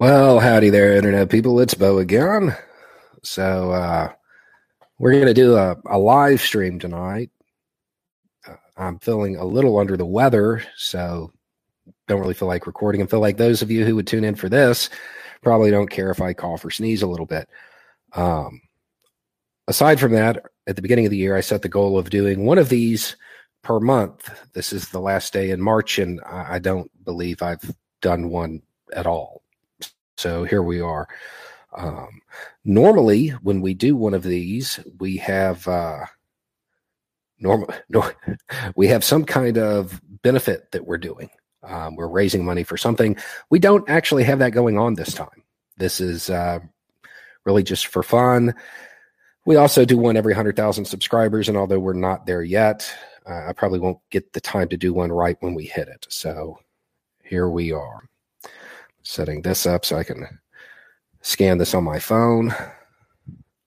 Well, howdy there, Internet people. It's Beau again. So, uh, we're going to do a, a, live stream tonight. Uh, I'm feeling a little under the weather, so don't really feel like recording and feel like those of you who would tune in for this probably don't care if I cough or sneeze a little bit. Um, aside from that, at the beginning of the year, I set the goal of doing one of these per month. This is the last day in March, and I, I don't believe I've done one at all. So here we are. Um, normally, when we do one of these, we have uh, normal. No, we have some kind of benefit that we're doing. Um, we're raising money for something. We don't actually have that going on this time. This is uh, really just for fun. We also do one every 100,000 subscribers, and although we're not there yet, uh, I probably won't get the time to do one right when we hit it. So here we are setting this up so I can scan this on my phone.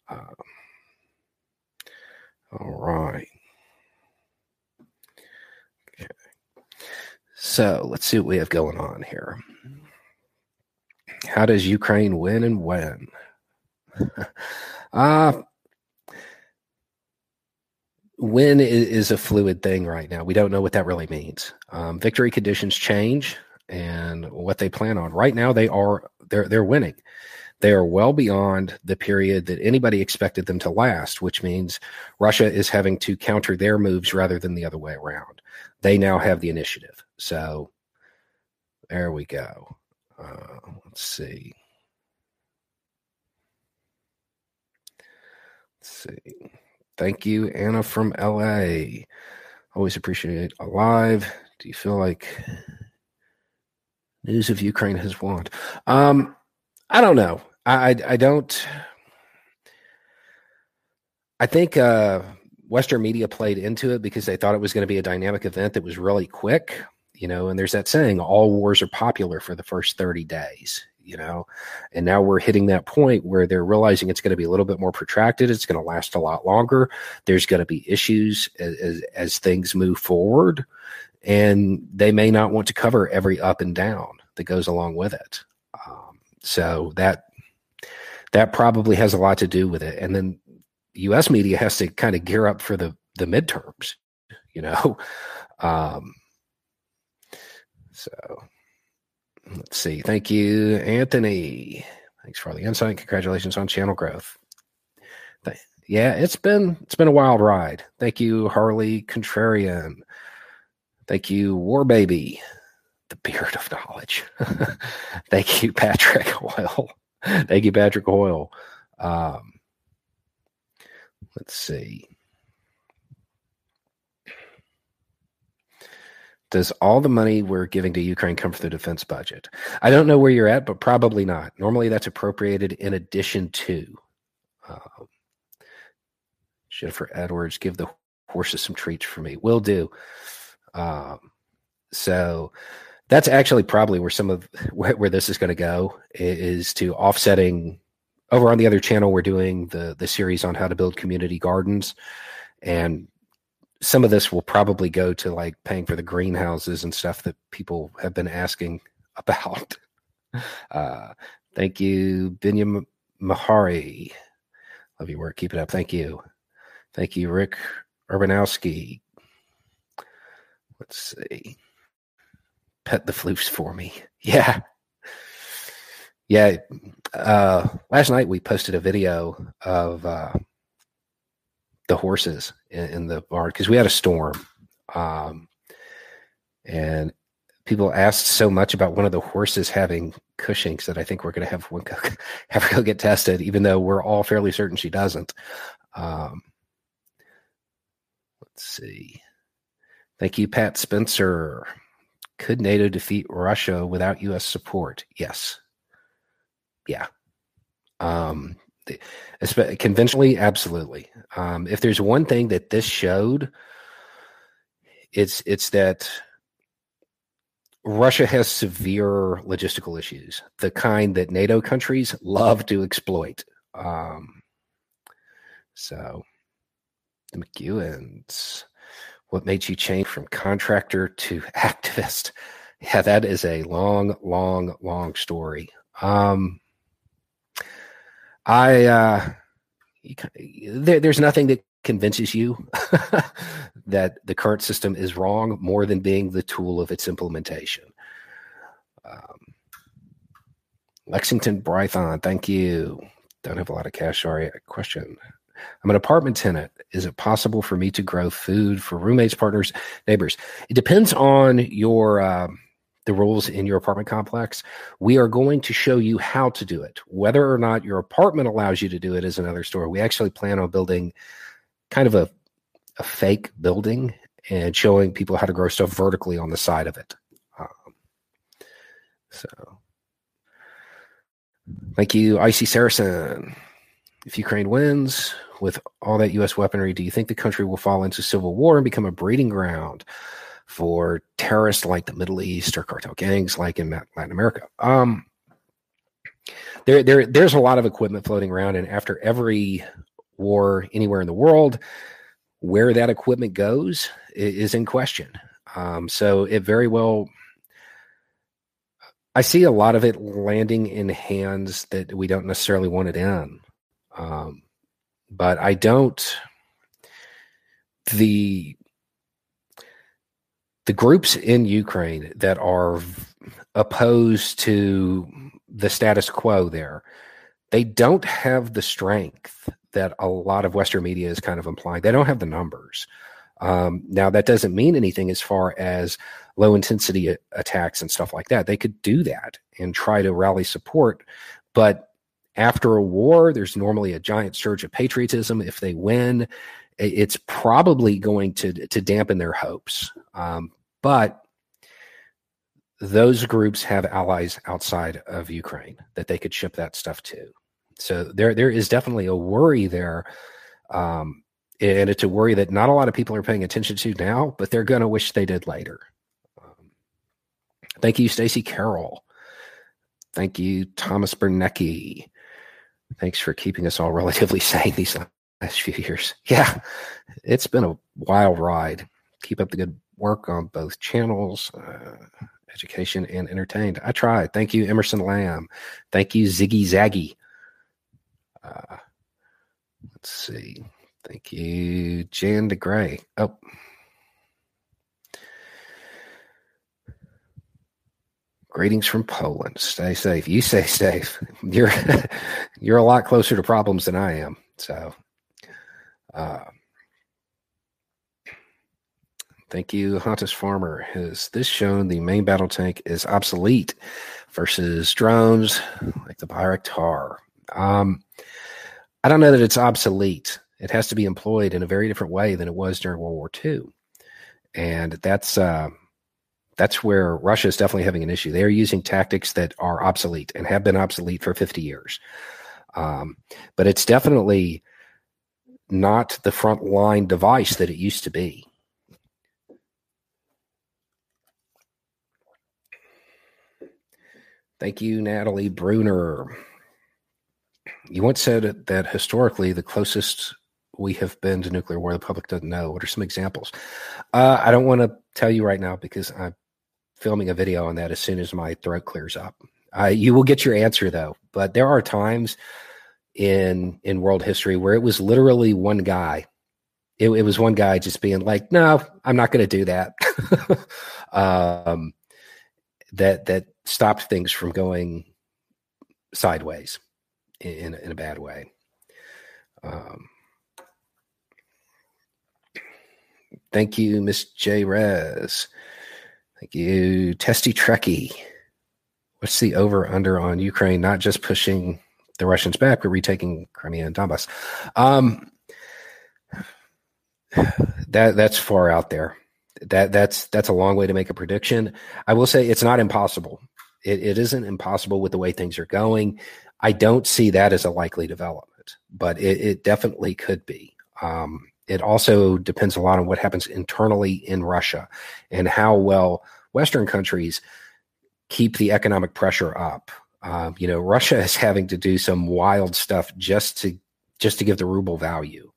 Um, all right. Okay. So let's see what we have going on here. How does Ukraine win and when? uh, win is, a fluid thing right now. We don't know what that really means. Um, victory conditions change and what they plan on. Right now, they are they're they're winning. They are well beyond the period that anybody expected them to last, which means Russia is having to counter their moves rather than the other way around. They now have the initiative. So there we go. Uh, let's see. Let's see. Thank you, Anna from LA. Always appreciate it. Alive. Do you feel like News of Ukraine has won. Um, I don't know. I, I, I don't. I think uh, Western media played into it because they thought it was going to be a dynamic event that was really quick, you know. And there's that saying, "All wars are popular for the first 30 days," you know. And now we're hitting that point where they're realizing it's going to be a little bit more protracted. It's going to last a lot longer. There's going to be issues as, as, as things move forward and they may not want to cover every up and down that goes along with it. Um, so that that probably has a lot to do with it. And then U.S. media has to kind of gear up for the the midterms, you know. Um, so let's see. Thank you, Anthony. Thanks for all the insight. Congratulations on channel growth. Yeah, it's been it's been a wild ride. Thank you, Harley Contrarian. Thank you, War Baby, the beard of knowledge. Thank you, Patrick Oil. Thank you, Patrick Oil. Um, let's see. Does all the money we're giving to Ukraine come from the defense budget? I don't know where you're at, but probably not. Normally, that's appropriated in addition to. Um, Jennifer Edwards, give the horses some treats for me. Will do. Um, so that's actually probably where some of where, where this is going to go is to offsetting over on the other channel we're doing the the series on how to build community gardens. And some of this will probably go to like paying for the greenhouses and stuff that people have been asking about. Uh, thank you binyam mahari. Love your work. Keep it up. Thank you. Thank you rick urbanowski Let's see. Pet the floofs for me. Yeah. Yeah. Uh, last night we posted a video of uh, the horses in, in the barn because we had a storm. Um, and people asked so much about one of the horses having Cushing's that I think we're going to have one go, have her go get tested, even though we're all fairly certain she doesn't. Um, let's see. Thank you, Pat Spencer. Could NATO defeat Russia without U.S. support? Yes. Yeah. Um, conventionally, absolutely. Um, if there's one thing that this showed, it's it's that Russia has severe logistical issues, the kind that NATO countries love to exploit. Um, so, the McEwens, what made you change from contractor to activist? Yeah, that is a long, long, long story. Um, I uh, there, there's nothing that convinces you that the current system is wrong more than being the tool of its implementation. Um, Lexington Brython, thank you. Don't have a lot of cash. Sorry. Question. I'm an apartment tenant. Is it possible for me to grow food for roommates, partners, neighbors? It depends on your. Um, the rules in your apartment complex. We are going to show you how to do it. Whether or not your apartment allows you to do it is another story. We actually plan on building kind of a, a fake building and showing people how to grow stuff vertically on the side of it. Um, so, thank you, Icy Saracen. If Ukraine wins with all that U.S. weaponry, do you think the country will fall into civil war and become a breeding ground? for terrorists like the Middle East or cartel gangs like in Latin America. Um, there, there, there's a lot of equipment floating around, and after every war anywhere in the world, where that equipment goes is in question. Um, so it very well. I see a lot of it landing in hands that we don't necessarily want it in. Um, but I don't. The the groups in Ukraine that are opposed to the status quo there, they don't have the strength that a lot of Western media is kind of implying. They don't have the numbers. Um, now, that doesn't mean anything as far as low intensity attacks and stuff like that. They could do that and try to rally support. But after a war, there's normally a giant surge of patriotism. If they win, it's probably going to to dampen their hopes. Um, but those groups have allies outside of Ukraine that they could ship that stuff to. So there there is definitely a worry there. Um, and it's a worry that not a lot of people are paying attention to now, but they're going to wish they did later. Um, thank you, Stacy Carroll. Thank you, Thomas Bernecki. Thanks for keeping us all relatively sane these last few years. Yeah, it's been a wild ride. Keep up the good work on both channels. Uh, education and entertained. I tried. Thank you, Emerson Lamb. Thank you, Ziggy Zaggy. Uh, let's see. Thank you, Jan DeGray. Oh. Greetings from Poland. Stay safe. You stay safe. You're you're a lot closer to problems than I am. So uh, Thank you, Huntus Farmer. Has this shown the main battle tank is obsolete versus drones like the Bayraktar? Um, I don't know that it's obsolete. It has to be employed in a very different way than it was during World War II, and that's uh, that's where Russia is definitely having an issue. They are using tactics that are obsolete and have been obsolete for 50 years. Um, but it's definitely not the front line device that it used to be. Thank you, Natalie Bruner. You once said that historically the closest we have been to nuclear war the public doesn't know. What are some examples? Uh, I don't want to tell you right now because I'm filming a video on that as soon as my throat clears up. Uh, you will get your answer though. But there are times in in world history where it was literally one guy. It, it was one guy just being like, "No, I'm not going to do that." um, that that stopped things from going sideways in, in a bad way. Um, thank you, Miss J. Rez. Thank you, Testy Trekkie. What's the over under on Ukraine not just pushing the Russians back, but retaking Crimea and Donbass? Um, that that's far out there. that that's that's a long way to make a prediction. I will say it's not impossible. It, it isn't impossible with the way things are going. I don't see that as a likely development, but it, it definitely could be. Um, it also depends a lot on what happens internally in Russia and how well Western countries keep the economic pressure up. Um, you know, Russia is having to do some wild stuff just to just to give the ruble value.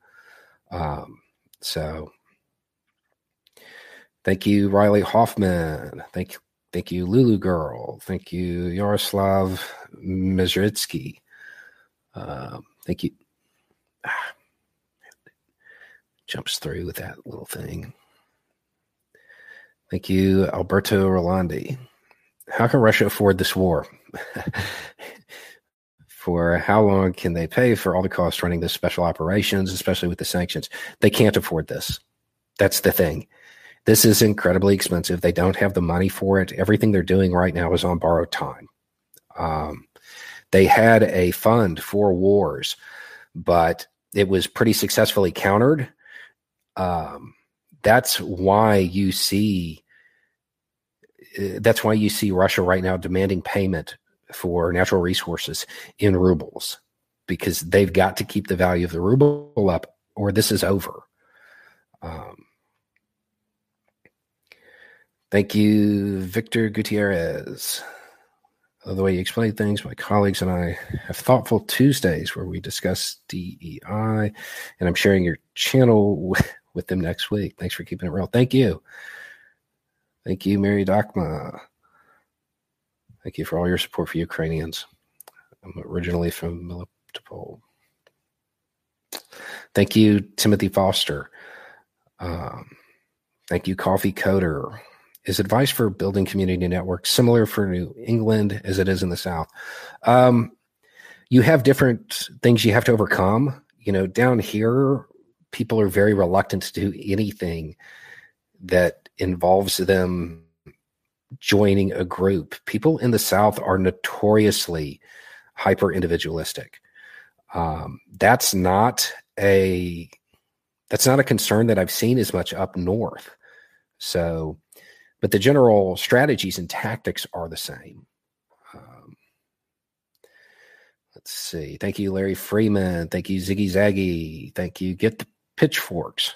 Um, so, thank you, Riley Hoffman. Thank you, thank you, Lulu Girl. Thank you, Yaroslav Mezritsky. Um, thank you. Jumps through with that little thing. Thank you, Alberto Rolandi. How can Russia afford this war? for how long can they pay for all the costs running this special operations, especially with the sanctions? They can't afford this. That's the thing. This is incredibly expensive. They don't have the money for it. Everything they're doing right now is on borrowed time. Um, they had a fund for wars, but it was pretty successfully countered. Um, that's why you see uh, that's why you see Russia right now demanding payment for natural resources in rubles because they've got to keep the value of the ruble up or this is over. Um, thank you, Victor Gutierrez. The way you explain things, my colleagues and I have thoughtful Tuesdays where we discuss DEI, and I'm sharing your channel with them next week. Thanks for keeping it real. Thank you. Thank you, Mary Dakma. Thank you for all your support for Ukrainians. I'm originally from Melitopol. Thank you, Timothy Foster. Um, thank you, Coffee Coder. Is advice for building community networks similar for New England as it is in the South? Um, you have different things you have to overcome. You know, down here, people are very reluctant to do anything that involves them joining a group. People in the South are notoriously hyper individualistic. Um, that's not a that's not a concern that I've seen as much up north. So, but the general strategies and tactics are the same. Um, let's see. Thank you, Larry Freeman. Thank you, Ziggy Zaggy. Thank you. Get the pitchforks.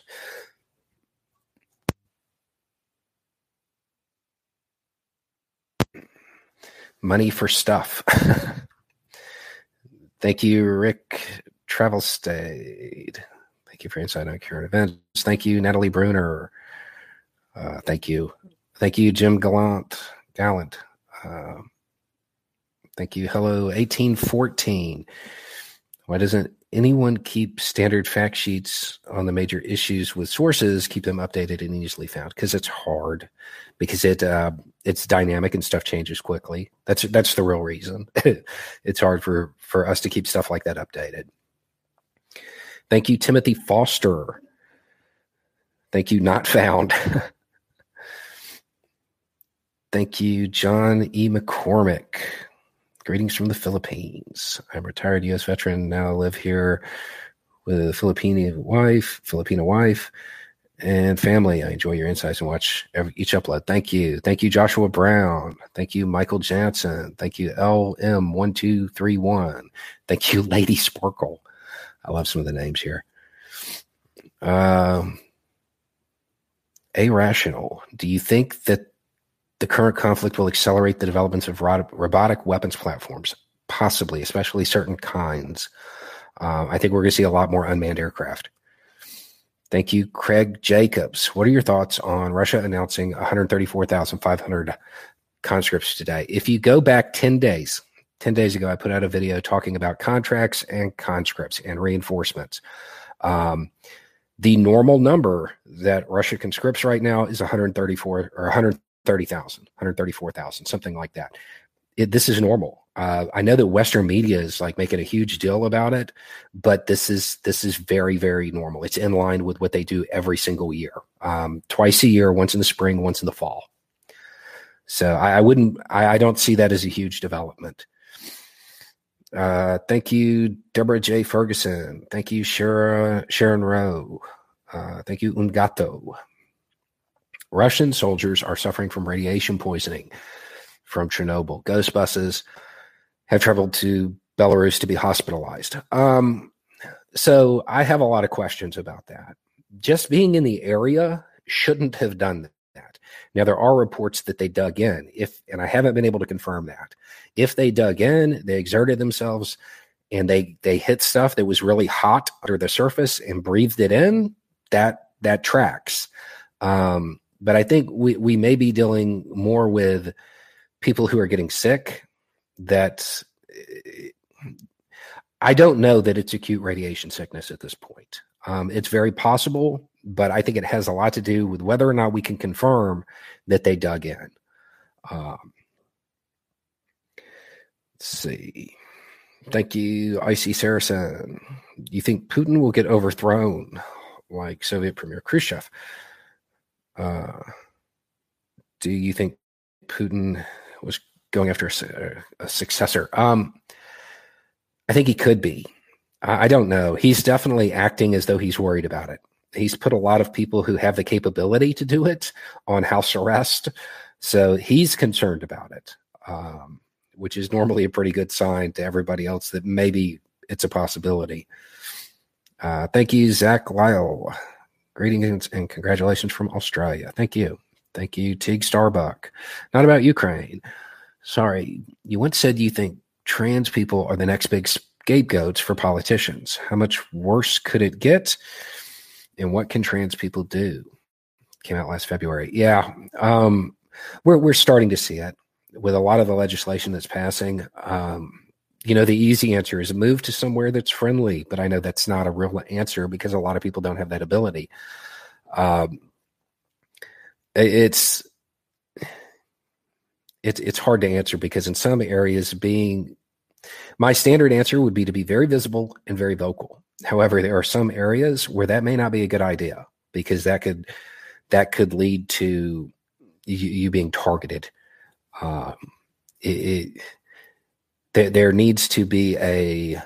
money for stuff. Thank you, Rick Travel Stayed. Thank you for insight on current events. Thank you, Natalie Bruner. Uh, thank you. Thank you, Jim Gallant. Gallant. Uh, thank you. Hello, 1814. Why doesn't anyone keep standard fact sheets on the major issues with sources, keep them updated and easily found because it's hard because it uh, it's dynamic and stuff changes quickly. That's that's the real reason. it's hard for for us to keep stuff like that updated. Thank you, Timothy Foster. Thank you, not found. Thank you, John E. McCormick. Greetings from the Philippines. I'm a retired U.S. veteran. Now live here with a Filipino wife, Filipino wife, and family. I enjoy your insights and watch every, each upload. Thank you. Thank you, Joshua Brown. Thank you, Michael Jansen. Thank you, LM1231. Thank you, Lady Sparkle. I love some of the names here. Um, Irrational. Do you think that the current conflict will accelerate the developments of robotic weapons platforms, possibly, especially certain kinds. Uh, I think we're going to see a lot more unmanned aircraft. Thank you, Craig Jacobs. What are your thoughts on Russia announcing 134,500 conscripts today? If you go back 10 days, 10 days ago, I put out a video talking about contracts and conscripts and reinforcements. Um, the normal number that Russia conscripts right now is 134 or 100 130,000, 134,000, something like that. It, this is normal. Uh, I know that Western media is like making a huge deal about it, but this is this is very very normal. It's in line with what they do every single year, um, twice a year, once in the spring, once in the fall. So I, I wouldn't, I, I, don't see that as a huge development. Uh, thank you, Deborah J. Ferguson. Thank you, Sharon Sharon Rowe. Uh, thank you, Ungato. Russian soldiers are suffering from radiation poisoning from Chernobyl. Ghost buses have traveled to Belarus to be hospitalized. Um, so I have a lot of questions about that. Just being in the area shouldn't have done that. Now there are reports that they dug in. If and I haven't been able to confirm that. If they dug in, they exerted themselves and they they hit stuff that was really hot under the surface and breathed it in, that that tracks. Um, but I think we we may be dealing more with people who are getting sick that I don't know that it's acute radiation sickness at this point. Um, it's very possible, but I think it has a lot to do with whether or not we can confirm that they dug in. Um, let's see. Thank you, Icy Saracen. You think Putin will get overthrown like Soviet Premier Khrushchev? Uh, do you think Putin was going after a, a successor? Um, I think he could be. I, I don't know. He's definitely acting as though he's worried about it. He's put a lot of people who have the capability to do it on house arrest. So he's concerned about it, um, which is normally a pretty good sign to everybody else that maybe it's a possibility. Uh, thank you, Zach Lyle. Greetings and congratulations from Australia. Thank you. Thank you, Tig Starbuck. Not about Ukraine. Sorry, you once said you think trans people are the next big scapegoats for politicians. How much worse could it get? And what can trans people do? Came out last February. Yeah, um, we're we're starting to see it with a lot of the legislation that's passing. Um, you know, the easy answer is move to somewhere that's friendly, but I know that's not a real answer because a lot of people don't have that ability. Um, it's it's it's hard to answer because in some areas being my standard answer would be to be very visible and very vocal. However, there are some areas where that may not be a good idea because that could that could lead to you, you being targeted. Um, it, it there, there needs to be a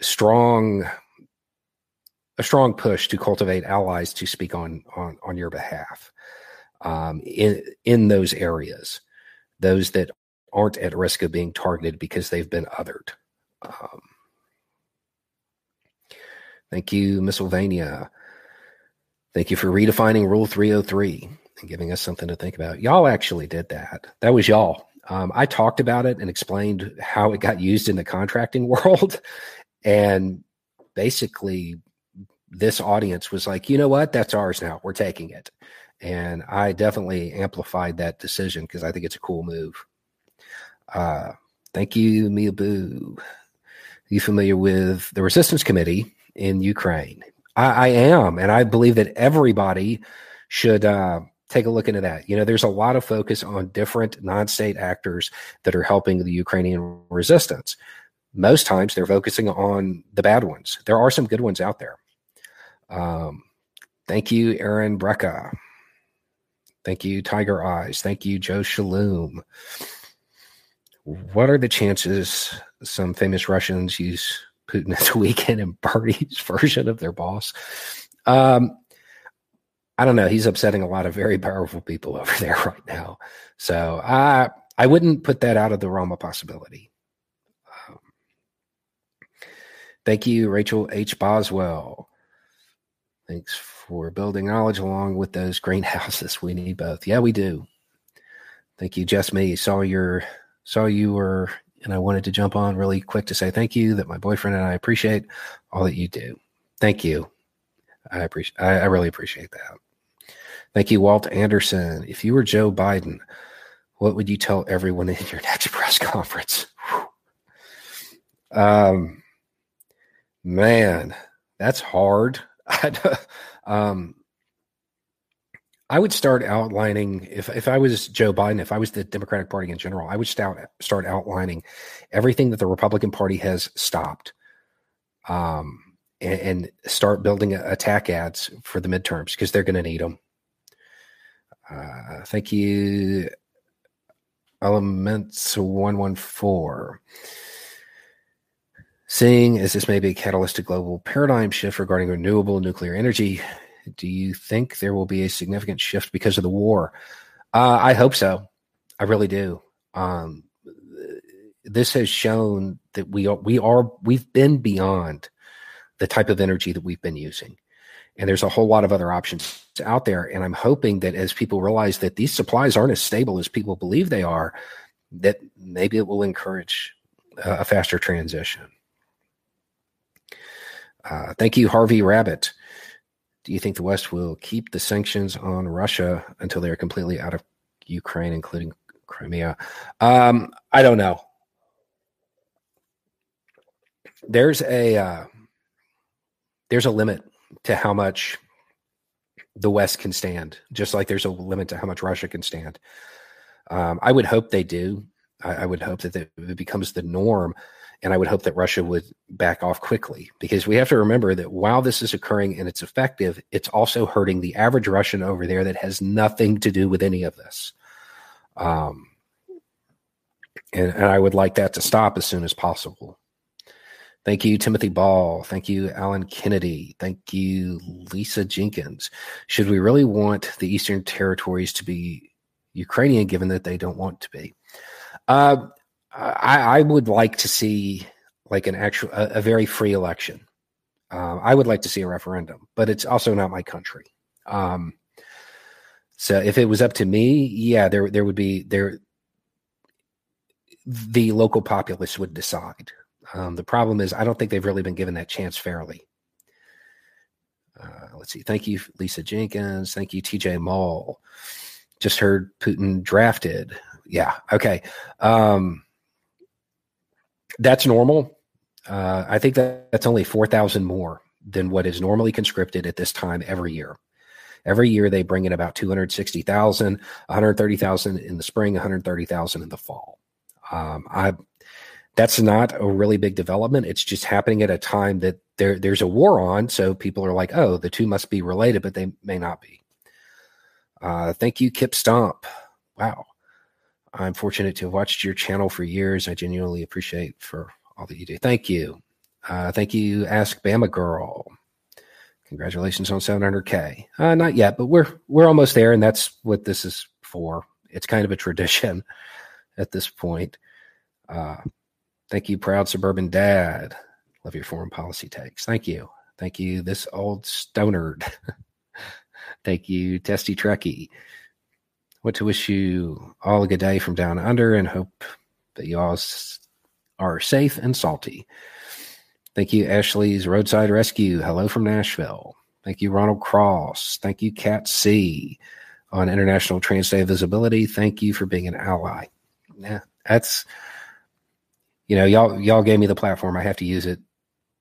strong a strong push to cultivate allies to speak on on on your behalf um, in in those areas, those that aren't at risk of being targeted because they've been othered. Um, thank you, Missylvania. Thank you for redefining Rule 303 and giving us something to think about. Y'all actually did that. That was y'all. Um, I talked about it and explained how it got used in the contracting world. And basically, this audience was like, you know what? That's ours now. We're taking it. And I definitely amplified that decision because I think it's a cool move. Uh, thank you, Mia Boo. You familiar with the Resistance Committee in Ukraine? I, I am, and I believe that everybody should uh, take a look into that. You know, there's a lot of focus on different non-state actors that are helping the Ukrainian resistance. Most times, they're focusing on the bad ones. There are some good ones out there. Um, thank you, Aaron Brecka. Thank you, Tiger Eyes. Thank you, Joe Shalom. What are the chances some famous Russians use Putin as a weekend and parties version of their boss? Um, I don't know. He's upsetting a lot of very powerful people over there right now. So I I wouldn't put that out of the realm of possibility. Um, thank you, Rachel H. Boswell. Thanks for building knowledge along with those greenhouses. We need both. Yeah, we do. Thank you, Just Me. Saw your saw you were, and I wanted to jump on really quick to say thank you that my boyfriend and I appreciate all that you do. Thank you. I appreciate. I, I really appreciate that. Thank you, Walt Anderson. If you were Joe Biden, what would you tell everyone in your next press conference? Um, man, that's hard. um, I would start outlining if if I was Joe Biden, if I was the Democratic Party in general, I would start start outlining everything that the Republican Party has stopped, um, and, and start building attack ads for the midterms because they're going to need them. Uh, thank you, Elements one one four. Seeing as this may be a catalyst to global paradigm shift regarding renewable nuclear energy, Do you think there will be a significant shift because of the war? Uh, I hope so. I really do. Um, this has shown that we are we are we've been beyond the type of energy that we've been using. And there's a whole lot of other options out there. And I'm hoping that as people realize that these supplies aren't as stable as people believe they are, that maybe it will encourage a faster transition. Uh, thank you, Harvey Rabbit. Do you think the West will keep the sanctions on Russia until they are completely out of Ukraine, including Crimea? Um, I don't know. There's a uh, there's a limit to how much the West can stand, just like there's a limit to how much Russia can stand. Um, I would hope they do. I, I would hope that it becomes the norm. And I would hope that Russia would back off quickly because we have to remember that while this is occurring and it's effective, it's also hurting the average Russian over there that has nothing to do with any of this. Um, and, and I would like that to stop as soon as possible. Thank you, Timothy Ball. Thank you, Alan Kennedy. Thank you, Lisa Jenkins. Should we really want the Eastern Territories to be Ukrainian, given that they don't want to be? Uh, I, I, would like to see like an actual, a, a very free election. Uh, I would like to see a referendum, but it's also not my country. Um, so if it was up to me, yeah, there there would be there. The local populace would decide. Um, the problem is, I don't think they've really been given that chance fairly. Uh, let's see. Thank you, Lisa Jenkins. Thank you, TJ Mall. Just heard Putin drafted. Yeah. Okay. Um, that's normal. Uh, I think that that's only 4,000 more than what is normally conscripted at this time every year. Every year they bring in about 260,000, 130,000 in the spring, 130,000 in the fall. Um, I that's not a really big development. It's just happening at a time that there there's a war on, so people are like, "Oh, the two must be related," but they may not be. Uh, thank you, Kip Stomp. Wow, I'm fortunate to have watched your channel for years. I genuinely appreciate for all that you do. Thank you. Uh, thank you, Ask Bama Girl. Congratulations on 700k. Uh, not yet, but we're we're almost there, and that's what this is for. It's kind of a tradition at this point. Uh, Thank you, proud suburban dad. Love your foreign policy takes. Thank you. Thank you, this old stonard. Thank you, Testy Trekkie. Want to wish you all a good day from down under and hope that you all are safe and salty. Thank you, Ashley's Roadside Rescue. Hello from Nashville. Thank you, Ronald Cross. Thank you, Cat C on International Trans Day Visibility. Thank you for being an ally. Yeah, that's you know, y'all y'all gave me the platform. I have to use it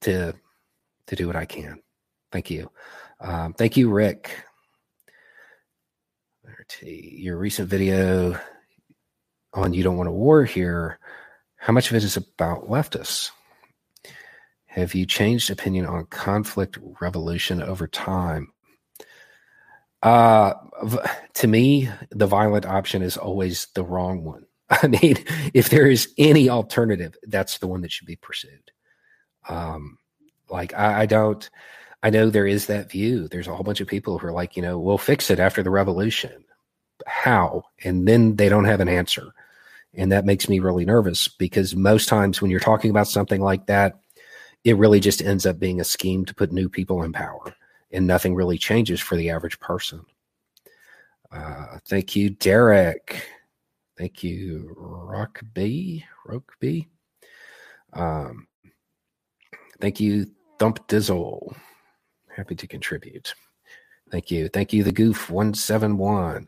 to to do what I can. Thank you. Um, thank you, Rick. Your recent video on You Don't Want a War here, how much of it is about leftists? Have you changed opinion on conflict revolution over time? Uh, to me, the violent option is always the wrong one. I mean, if there is any alternative, that's the one that should be pursued. Um, like I, I, don't, I know there is that view. There's a whole bunch of people who are like, you know, we'll fix it after the revolution. How? And then they don't have an answer. And that makes me really nervous because most times when you're talking about something like that, it really just ends up being a scheme to put new people in power and nothing really changes for the average person. Uh, thank you, Derek. Thank you, Rock B. Rock B. Um, thank you, Thump Dizzle. Happy to contribute. Thank you. Thank you, the Goof 171.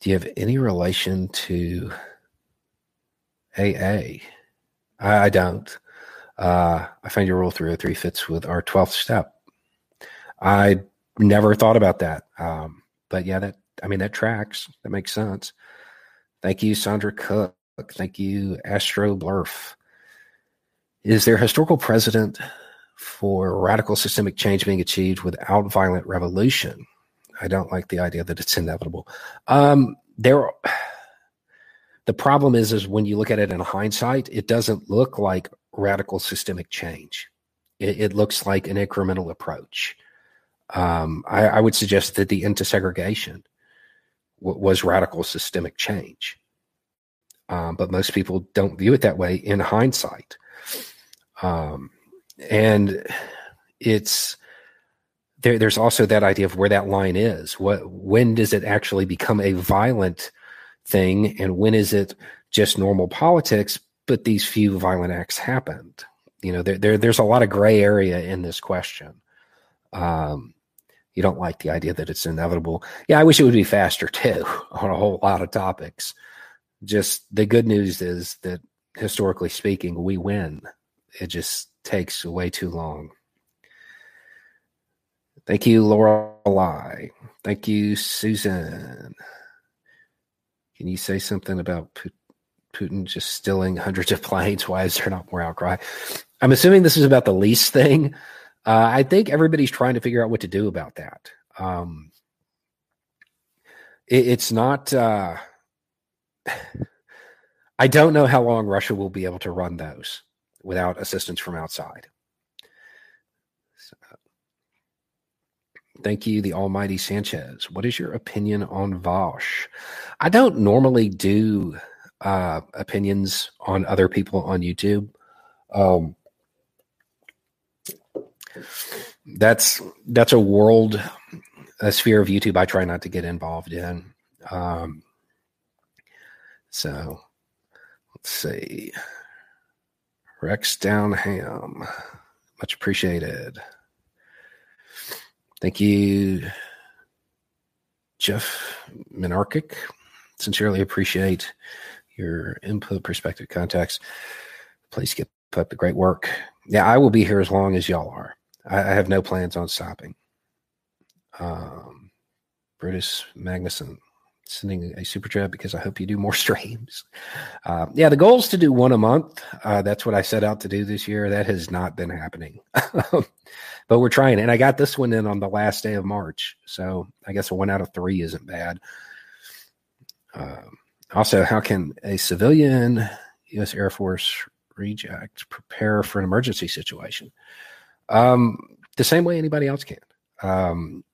Do you have any relation to AA? I, I don't. Uh, I find your rule 303 fits with our 12th step. I never thought about that. Um, but yeah, that, I mean, that tracks. That makes sense. Thank you, Sandra Cook. Thank you, Astro Blurf. Is there historical precedent for radical systemic change being achieved without violent revolution? I don't like the idea that it's inevitable. Um, there, the problem is, is when you look at it in hindsight, it doesn't look like radical systemic change. It, it looks like an incremental approach. Um, I, I, would suggest that the end to segregation was radical systemic change. Um, but most people don't view it that way in hindsight. Um, and it's there, there's also that idea of where that line is. What when does it actually become a violent thing, and when is it just normal politics? But these few violent acts happened. You know, there, there there's a lot of gray area in this question. Um, you don't like the idea that it's inevitable. Yeah, I wish it would be faster too on a whole lot of topics. Just the good news is that historically speaking, we win. It just takes way too long. Thank you, Laura Lorelei. Thank you, Susan. Can you say something about Putin just stealing hundreds of planes? Why is there not more outcry? I'm assuming this is about the lease thing. Uh, I think everybody's trying to figure out what to do about that. Um, it, it's not. Uh, I don't know how long Russia will be able to run those without assistance from outside. So, thank you, the Almighty Sanchez. What is your opinion on Vaush? I don't normally do uh, opinions on other people on YouTube. Um, that's that's a world, a sphere of YouTube I try not to get involved in. Um, so let's see. Rex Downham. Much appreciated. Thank you, Jeff Minarchic. Sincerely appreciate your input, perspective, context. Please keep up the great work. Yeah, I will be here as long as y'all are. I, I have no plans on stopping. Um, Brutus Magnuson sending a super chat because I hope you do more streams. Uh, yeah, the goal is to do one a month. Uh, that's what I set out to do this year. That has not been happening, but we're trying. And I got this one in on the last day of March, so I guess a one out of three isn't bad. Uh, also, how can a civilian U.S. Air Force reject prepare for an emergency situation? Um, the same way anybody else can. Um,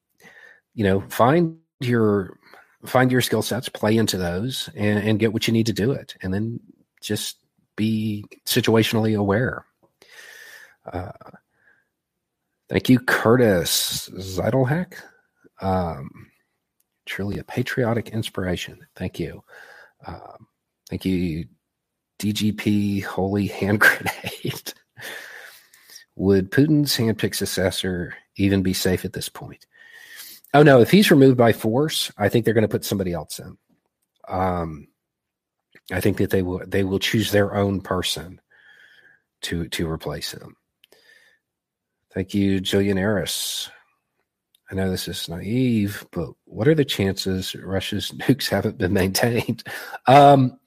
you know, find your find your skill sets, play into those, and, and get what you need to do it, and then just be situationally aware. Uh, thank you, Curtis Zeidelhack. Um, truly a patriotic inspiration. Thank you. Um, thank you, DGP Holy Hand Grenade. Would Putin's handpicked successor even be safe at this point? Oh no, if he's removed by force, I think they're going to put somebody else in. Um, I think that they will they will choose their own person to to replace him. Thank you, Jillian Eris. I know this is naive, but what are the chances Russia's nukes haven't been maintained? Um,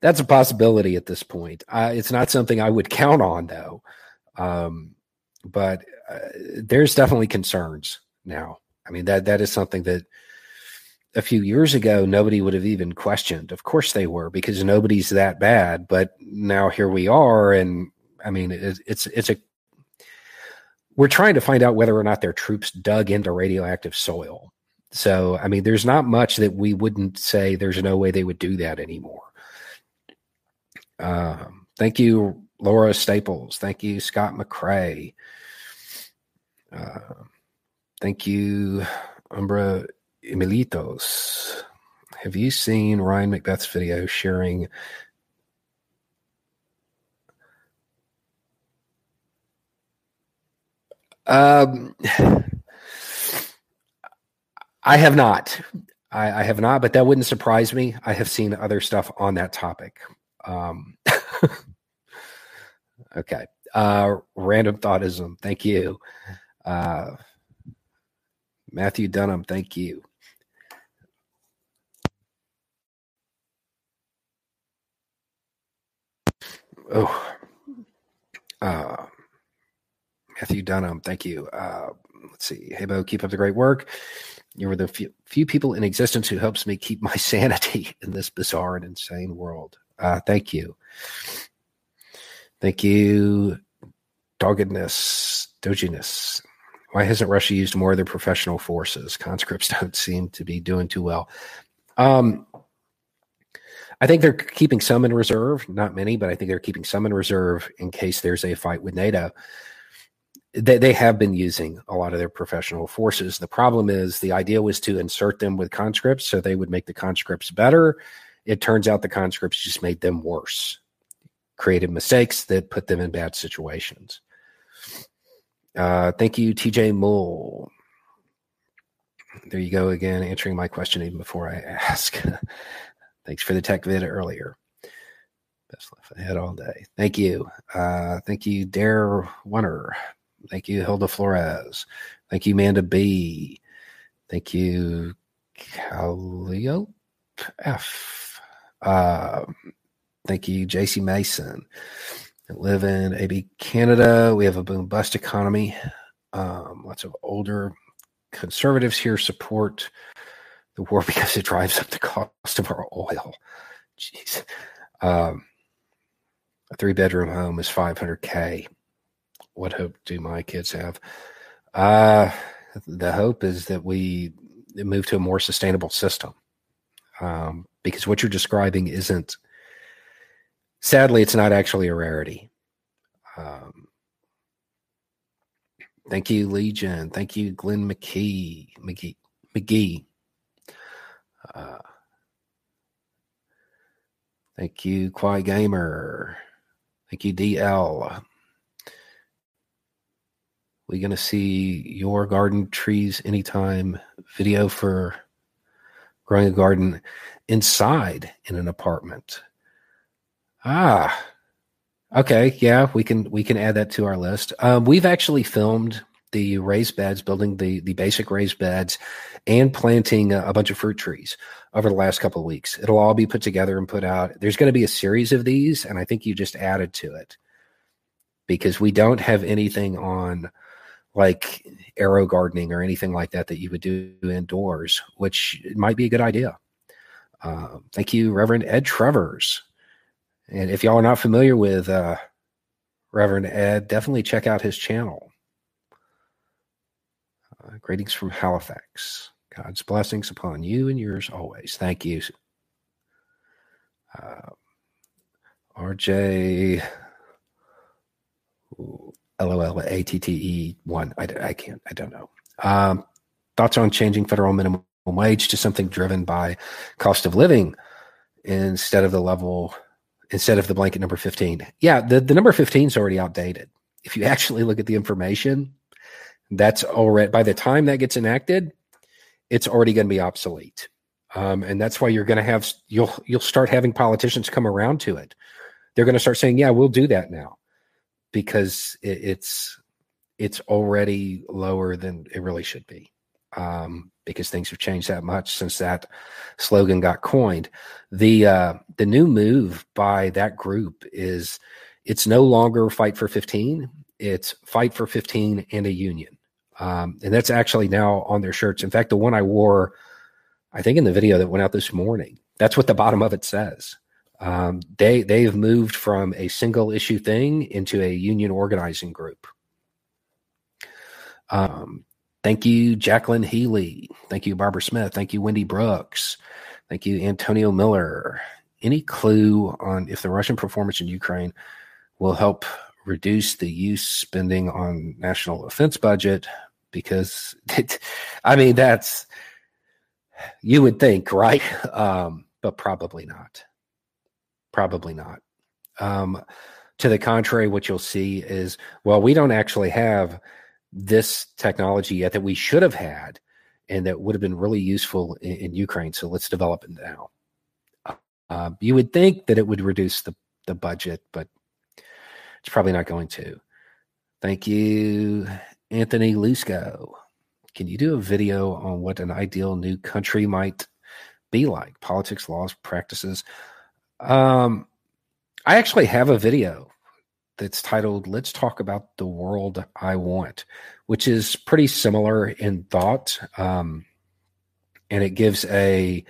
that's a possibility at this point. Uh, it's not something I would count on, though. Um, but uh, there's definitely concerns now. I mean that that is something that a few years ago nobody would have even questioned. Of course they were because nobody's that bad, but now here we are, and I mean it, it's it's a we're trying to find out whether or not their troops dug into radioactive soil. So I mean, there's not much that we wouldn't say. There's no way they would do that anymore. Um, thank you, Laura Staples. Thank you, Scott McCrae. Uh, Thank you, Umbra Emilitos. Have you seen Ryan McBeth's video sharing Um, I have not. I, I, have not, but that wouldn't surprise me. I have seen other stuff on that topic. Um, okay. Uh, random thoughtism. Thank you. Uh, Matthew Dunham, thank you. Oh, uh, Matthew Dunham, thank you. Uh, let's see. Hey, Beau, keep up the great work. You were the few, few people in existence who helps me keep my sanity in this bizarre and insane world. Uh, thank you. Thank you, doggedness, doginess. Why hasn't Russia used more of their professional forces? Conscripts don't seem to be doing too well. Um, I think they're keeping some in reserve, not many, but I think they're keeping some in reserve in case there's a fight with NATO. They, they have been using a lot of their professional forces. The problem is the idea was to insert them with conscripts so they would make the conscripts better. It turns out the conscripts just made them worse, created mistakes that put them in bad situations. Uh, thank you, TJ Mull. There you go again, answering my question even before I ask. Thanks for the tech vid earlier. Best left ahead all day. Thank you. Uh, thank you, Dare Winner. Thank you, Hilda Flores. Thank you, Amanda B. Thank you, Calliope F. Uh, thank you, JC Mason. I live in AB Canada. We have a boom bust economy. Um, lots of older conservatives here support the war because it drives up the cost of our oil. Jeez. Um, a three bedroom home is 500K. What hope do my kids have? Uh, the hope is that we move to a more sustainable system. Um, because what you're describing isn't, sadly, it's not actually a rarity. Um, thank you, Legion. Thank you, Glenn McKee. McGee. McGee. Uh, thank you, Quai Gamer. Thank you, DL. We gonna see your garden trees anytime video for growing a garden inside in an apartment. Ah, okay, yeah, we can we can add that to our list. Um, we've actually filmed the raised beds, building the the basic raised beds, and planting a, a bunch of fruit trees over the last couple of weeks. It'll all be put together and put out. There's going to be a series of these, and I think you just added to it because we don't have anything on like arrow gardening or anything like that that you would do indoors, which might be a good idea. Uh, thank you, Reverend Ed Trevors. And if y'all are not familiar with uh, Reverend Ed, definitely check out his channel. Uh, greetings from Halifax. God's blessings upon you and yours always. Thank you. Uh, RJ LOL ATTE one. I, I can't, I don't know. Um, thoughts on changing federal minimum wage to something driven by cost of living instead of the level, instead of the blanket number 15. Yeah, the, the number 15 is already outdated. If you actually look at the information, that's already by the time that gets enacted, it's already going to be obsolete. Um, and that's why you're going to have you'll you'll start having politicians come around to it. They're going to start saying, "Yeah, we'll do that now," because it, it's it's already lower than it really should be. Um, because things have changed that much since that slogan got coined. The uh, the new move by that group is it's no longer fight for 15, it's fight for 15 and a union. Um, and that's actually now on their shirts. In fact, the one I wore, I think in the video that went out this morning, that's what the bottom of it says. Um, they they've moved from a single issue thing into a union organizing group. Um, thank you, Jacqueline Healy. Thank you, Barbara Smith. Thank you, Wendy Brooks. Thank you, Antonio Miller. Any clue on if the Russian performance in Ukraine will help reduce the use spending on national defense budget because it, I mean that's you would think, right? Um, but probably not. Probably not. Um, to the contrary, what you'll see is, well, we don't actually have this technology yet that we should have had and that would have been really useful in, in Ukraine. So let's develop it now. Uh, you would think that it would reduce the, the budget, but it's probably not going to. Thank you, Anthony Lusco. Can you do a video on what an ideal new country might be like? Politics, laws, practices. Um, I actually have a video that's titled Let's Talk About the World I Want, which is pretty similar in thought. Um, and it gives a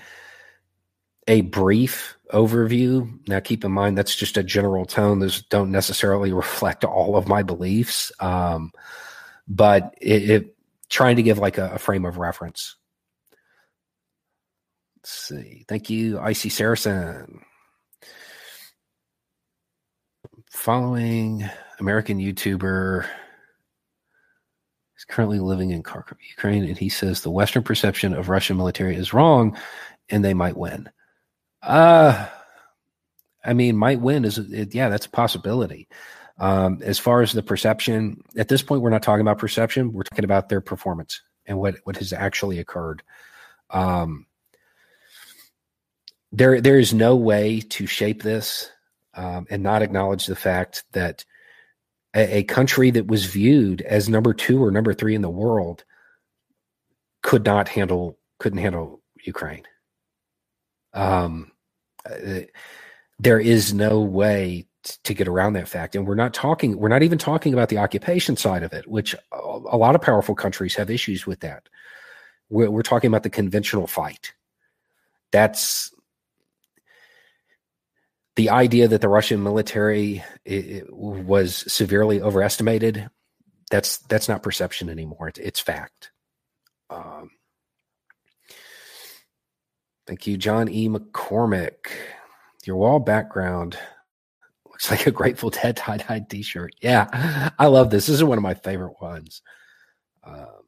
a brief overview. Now, keep in mind that's just a general tone. Those don't necessarily reflect all of my beliefs. Um, but it, it trying to give like a, a frame of reference. Let's see. Thank you, Icy Saracen. Following American YouTuber is currently living in Kharkov, Ukraine, and he says the Western perception of Russian military is wrong, and they might win. Uh I mean, might win is it, yeah, that's a possibility. Um, as far as the perception, at this point, we're not talking about perception. We're talking about their performance and what what has actually occurred. Um, there there is no way to shape this um, and not acknowledge the fact that a, a, country that was viewed as number two or number three in the world could not handle couldn't handle Ukraine. Um, uh, there is no way to get around that fact. And we're not talking, we're not even talking about the occupation side of it, which a lot of powerful countries have issues with that. We're, we're talking about the conventional fight. That's the idea that the Russian military was severely overestimated. That's that's not perception anymore. It's, it's fact. Um, thank you, John E. McCormick. Your wall background looks like a Grateful Dead tie dye t shirt. Yeah, I love this. This is one of my favorite ones. Um,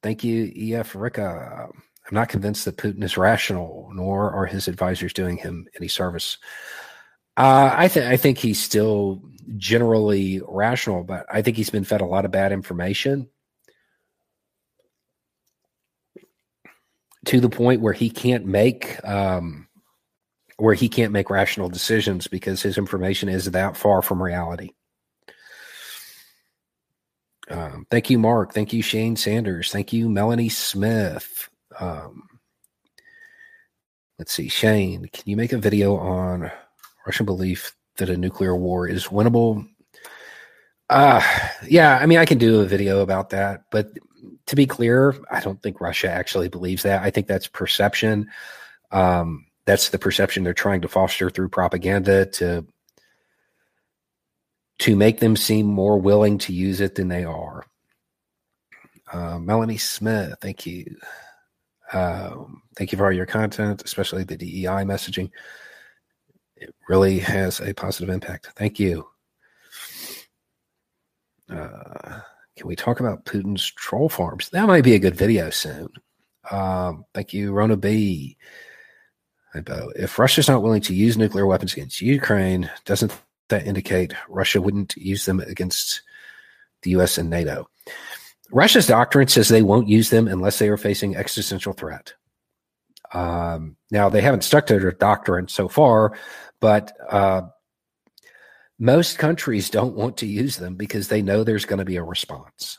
thank you, EF Ricka. I'm not convinced that Putin is rational, nor are his advisors doing him any service. Uh, I think I think he's still generally rational, but I think he's been fed a lot of bad information to the point where he can't make um, where he can't make rational decisions because his information is that far from reality. Um, thank you, Mark. Thank you, Shane Sanders. Thank you, Melanie Smith. Um, let's see, Shane, can you make a video on Russian belief that a nuclear war is winnable? Uh, yeah, I mean, I can do a video about that, but to be clear, I don't think Russia actually believes that. I think that's perception. Um, that's the perception they're trying to foster through propaganda to to make them seem more willing to use it than they are. Uh, Melanie Smith, thank you. Um, thank you for all your content, especially the DEI messaging. It really has a positive impact. Thank you. Uh, can we talk about Putin's troll farms? That might be a good video soon. Um, thank you, Rona B. If Russia's not willing to use nuclear weapons against Ukraine, doesn't that indicate Russia wouldn't use them against the U.S. and NATO? Russia's doctrine says they won't use them unless they are facing existential threat. Um, now, they haven't stuck to their doctrine so far, but uh, most countries don't want to use them because they know there's going to be a response.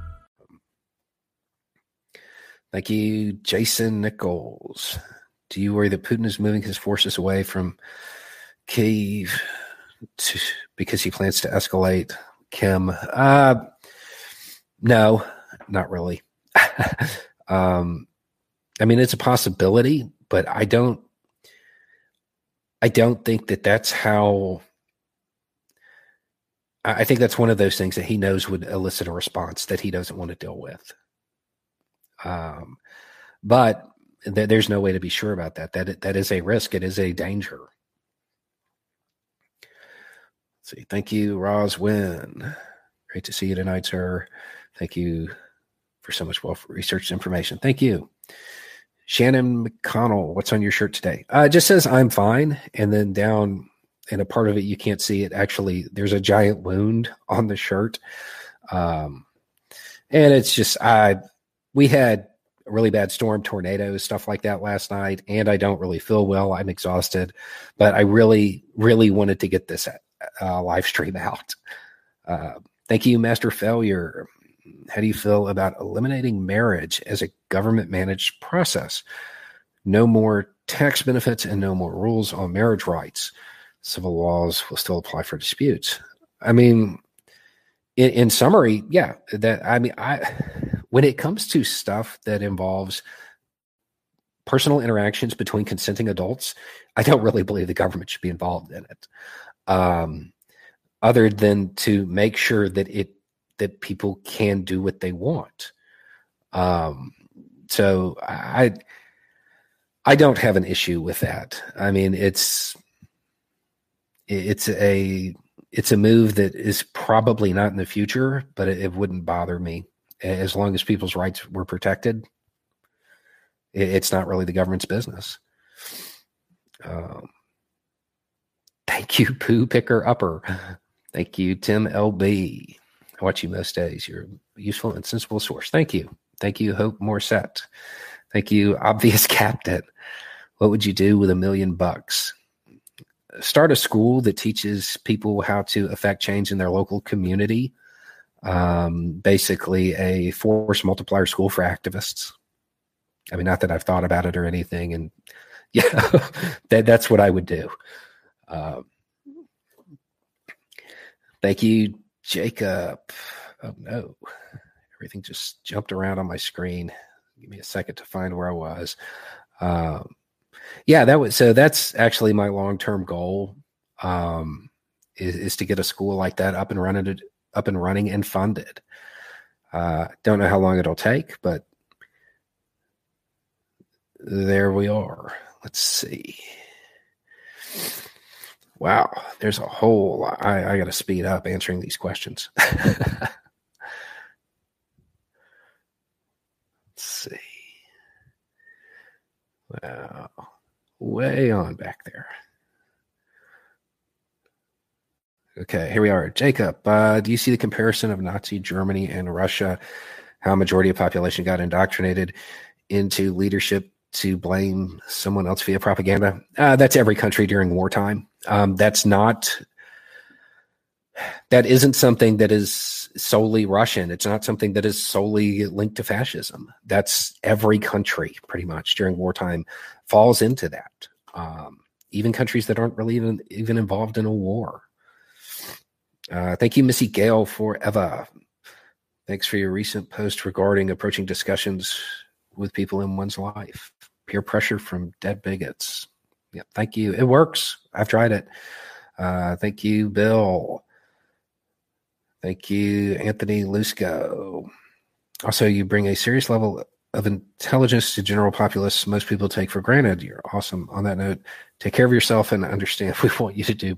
Thank you, Jason Nichols. Do you worry that Putin is moving his forces away from Kiev to, because he plans to escalate Kim? Uh, no, not really. um, I mean, it's a possibility, but I don't. I don't think that that's how. I think that's one of those things that he knows would elicit a response that he doesn't want to deal with. Um, but th- there's no way to be sure about that. That that is a risk. It is a danger. Let's see. Thank you, Roz Wynn. Great to see you tonight, sir. Thank you for so much well researched information. Thank you. Shannon McConnell, what's on your shirt today? Uh, it just says I'm fine. And then down in a part of it, you can't see it. Actually, there's a giant wound on the shirt. Um, and it's just, I, we had a really bad storm, tornadoes, stuff like that last night, and I don't really feel well. I'm exhausted, but I really, really wanted to get this uh, live stream out. Uh, thank you, Master Failure. How do you feel about eliminating marriage as a government managed process? No more tax benefits and no more rules on marriage rights. Civil laws will still apply for disputes. I mean, in, in summary, yeah, that I mean, I when it comes to stuff that involves personal interactions between consenting adults, I don't really believe the government should be involved in it. Um, other than to make sure that it that people can do what they want. Um, so I I don't have an issue with that. I mean, it's it's a it's a move that is probably not in the future, but it, it wouldn't bother me as long as people's rights were protected. It's not really the government's business. Um, thank you, poo picker upper. Thank you, Tim LB. I watch you most days. You're a useful and sensible source. Thank you. Thank you, Hope Morset. Thank you, Obvious Captain. What would you do with a million bucks? Start a school that teaches people how to affect change in their local community. Um, basically, a force multiplier school for activists. I mean, not that I've thought about it or anything, and yeah, that, that's what I would do. Um, Thank you, Jacob. Oh no, everything just jumped around on my screen. Give me a second to find where I was. Um, yeah, that was so. That's actually my long term goal. Um, is, is to get a school like that up and running, up and running and funded. Uh, don't know how long it'll take, but there we are. Let's see. Wow, there's a whole lot. I, I got to speed up answering these questions. Let's see. Wow, way on back there. Okay, here we are. Jacob, uh, do you see the comparison of Nazi Germany and Russia? How majority of population got indoctrinated into leadership to blame someone else via propaganda? Uh, that's every country during wartime. Um, that's not that isn't something that is solely Russian. It's not something that is solely linked to fascism. That's every country pretty much during wartime falls into that. Um, even countries that aren't really even even involved in a war. Uh, thank you, Missy Gale, for Eva. Thanks for your recent post regarding approaching discussions with people in one's life. Peer pressure from dead bigots. Yeah, thank you. It works. I've tried it. Uh, thank you, Bill. Thank you, Anthony Lusco. Also, you bring a serious level of intelligence to general populace most people take for granted. You're awesome. On that note, take care of yourself and understand we want you to do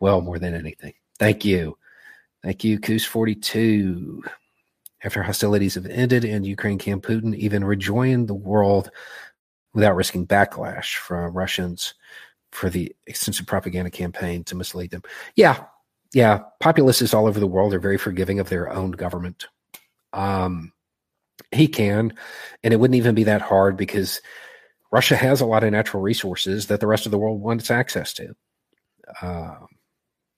well more than anything. Thank you. Thank you, Coos42. After hostilities have ended and Ukraine can Putin even rejoin the world without risking backlash from Russians for the extensive propaganda campaign to mislead them. Yeah, yeah. Populists all over the world are very forgiving of their own government. Um, he can, and it wouldn't even be that hard because Russia has a lot of natural resources that the rest of the world wants access to. Uh,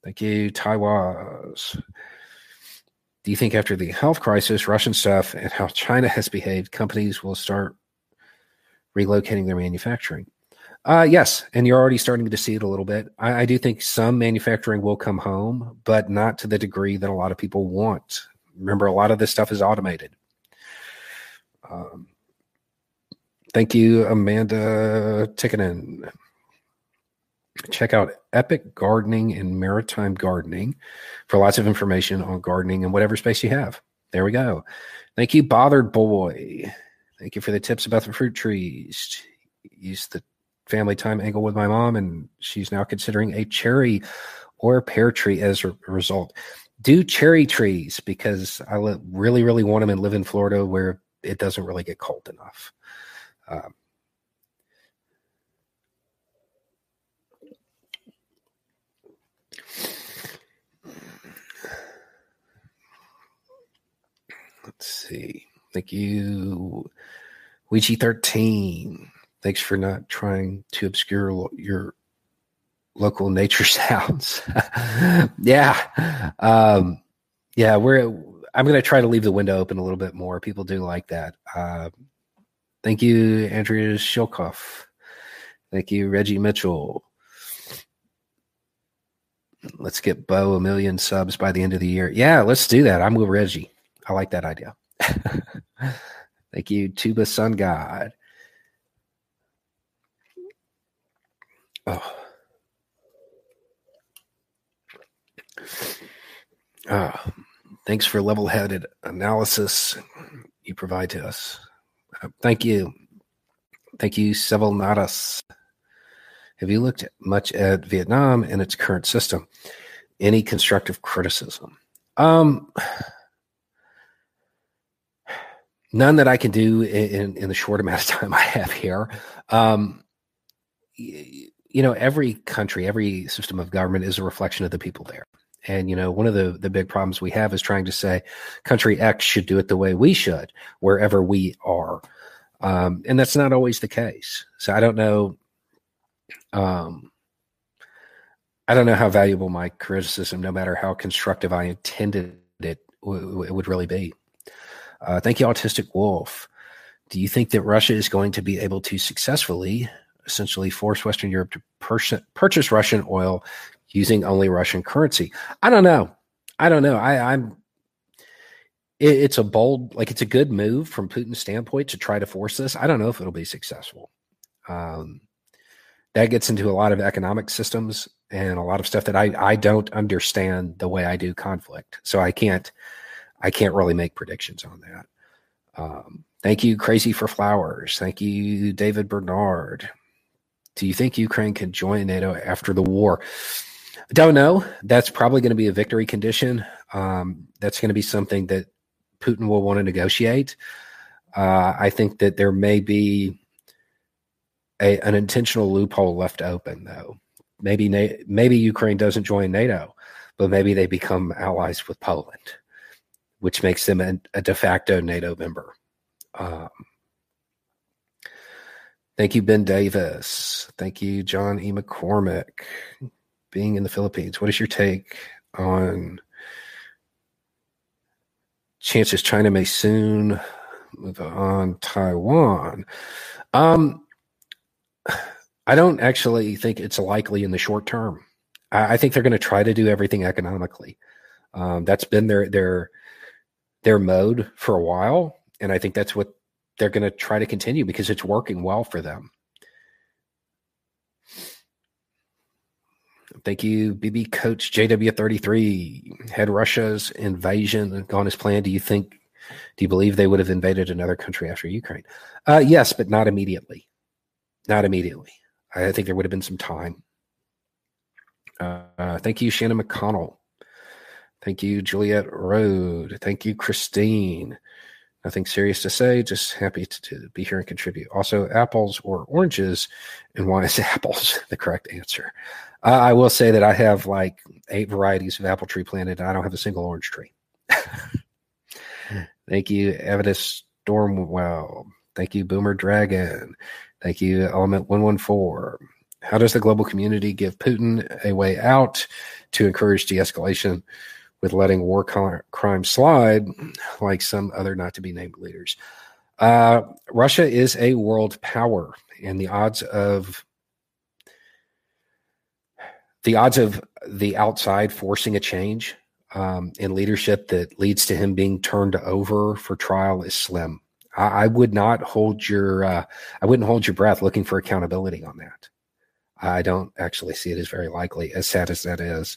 thank you, Taiwan. Do you think after the health crisis, Russian stuff, and how China has behaved, companies will start relocating their manufacturing. Uh, yes, and you're already starting to see it a little bit. I, I, do think some manufacturing will come home, but not to the degree that a lot of people want. Remember, a lot of this stuff is automated. Um, thank you, Amanda Tickenen. Check out Epic Gardening and Maritime Gardening for lots of information on gardening in whatever space you have. There we go. Thank you, Bothered Boy. Thank you for the tips about the fruit trees. Use the family time angle with my mom, and she's now considering a cherry or pear tree as a result. Do cherry trees because I really, really want them and live in Florida where it doesn't really get cold enough. Um, let's see. Thank you, Ouija 13. Thanks for not trying to obscure your local nature sounds. yeah. Um, yeah, we're I'm going to try to leave the window open a little bit more. People do like that. Uh, thank you, Andrea Shilkoff. Thank you, Reggie Mitchell. Let's get Beau a million subs by the end of the year. Yeah, let's do that. I'm with Reggie. I like that idea. Thank you, Tuba Sun God. Oh. Uh, thanks for level headed analysis you provide to us. Uh, thank you. Thank you, Seville Nadas. Have you looked much at Vietnam and its current system? Any constructive criticism? Um, none that I can do in, in the short amount of time I have here. Um, you know, every country, every system of government is a reflection of the people there. And you know, one of the the big problems we have is trying to say country X should do it the way we should wherever we are, um, and that's not always the case. So I don't know. Um, I don't know how valuable my criticism, no matter how constructive I intended it, w- would really be. Uh, thank you, Autistic Wolf. Do you think that Russia is going to be able to successfully, essentially, force Western Europe to pur- purchase Russian oil using only Russian currency? I don't know. I don't know. I, I'm. It, it's a bold, like it's a good move from Putin's standpoint to try to force this. I don't know if it'll be successful. Um, that gets into a lot of economic systems and a lot of stuff that I I don't understand the way I do conflict. So I can't I can't really make predictions on that. Um, thank you, Crazy for Flowers. Thank you, David Bernard. Do you think Ukraine can join NATO after the war? I Don't know. That's probably going to be a victory condition. Um, that's going to be something that Putin will want to negotiate. Uh, I think that there may be a, an intentional loophole left open, though. Maybe maybe Ukraine doesn't join NATO, but maybe they become allies with Poland which makes them a, a de facto NATO member. Um, thank you, Ben Davis. Thank you, John E. McCormick. Being in the Philippines, what is your take on chances China may soon move on Taiwan? Um, I don't actually think it's likely in the short term. I, I think they're going to try to do everything economically. Um, that's been their their their mode for a while. And I think that's what they're going to try to continue because it's working well for them. Thank you, BB Coach JW33. Had Russia's invasion gone as planned, do you think, do you believe they would have invaded another country after Ukraine? Uh, yes, but not immediately. Not immediately. I think there would have been some time. Uh, thank you, Shannon McConnell. Thank you, Juliet Road. Thank you, Christine. Nothing serious to say, just happy to, to, be here and contribute. Also, apples or oranges, and why is apples the correct answer? Uh, I will say that I have like eight varieties of apple tree planted, and I don't have a single orange tree. Thank you, Evidus Stormwell. Thank you, Boomer Dragon. Thank you, Element 114. How does the global community give Putin a way out to encourage de escalation? With letting war crime slide, like some other not to be named leaders. Uh, Russia is a world power, and the odds of the odds of the outside forcing a change um, in leadership that leads to him being turned over for trial is slim. I, I would not hold your uh, I wouldn't hold your breath looking for accountability on that. I don't actually see it as very likely, as sad as that is.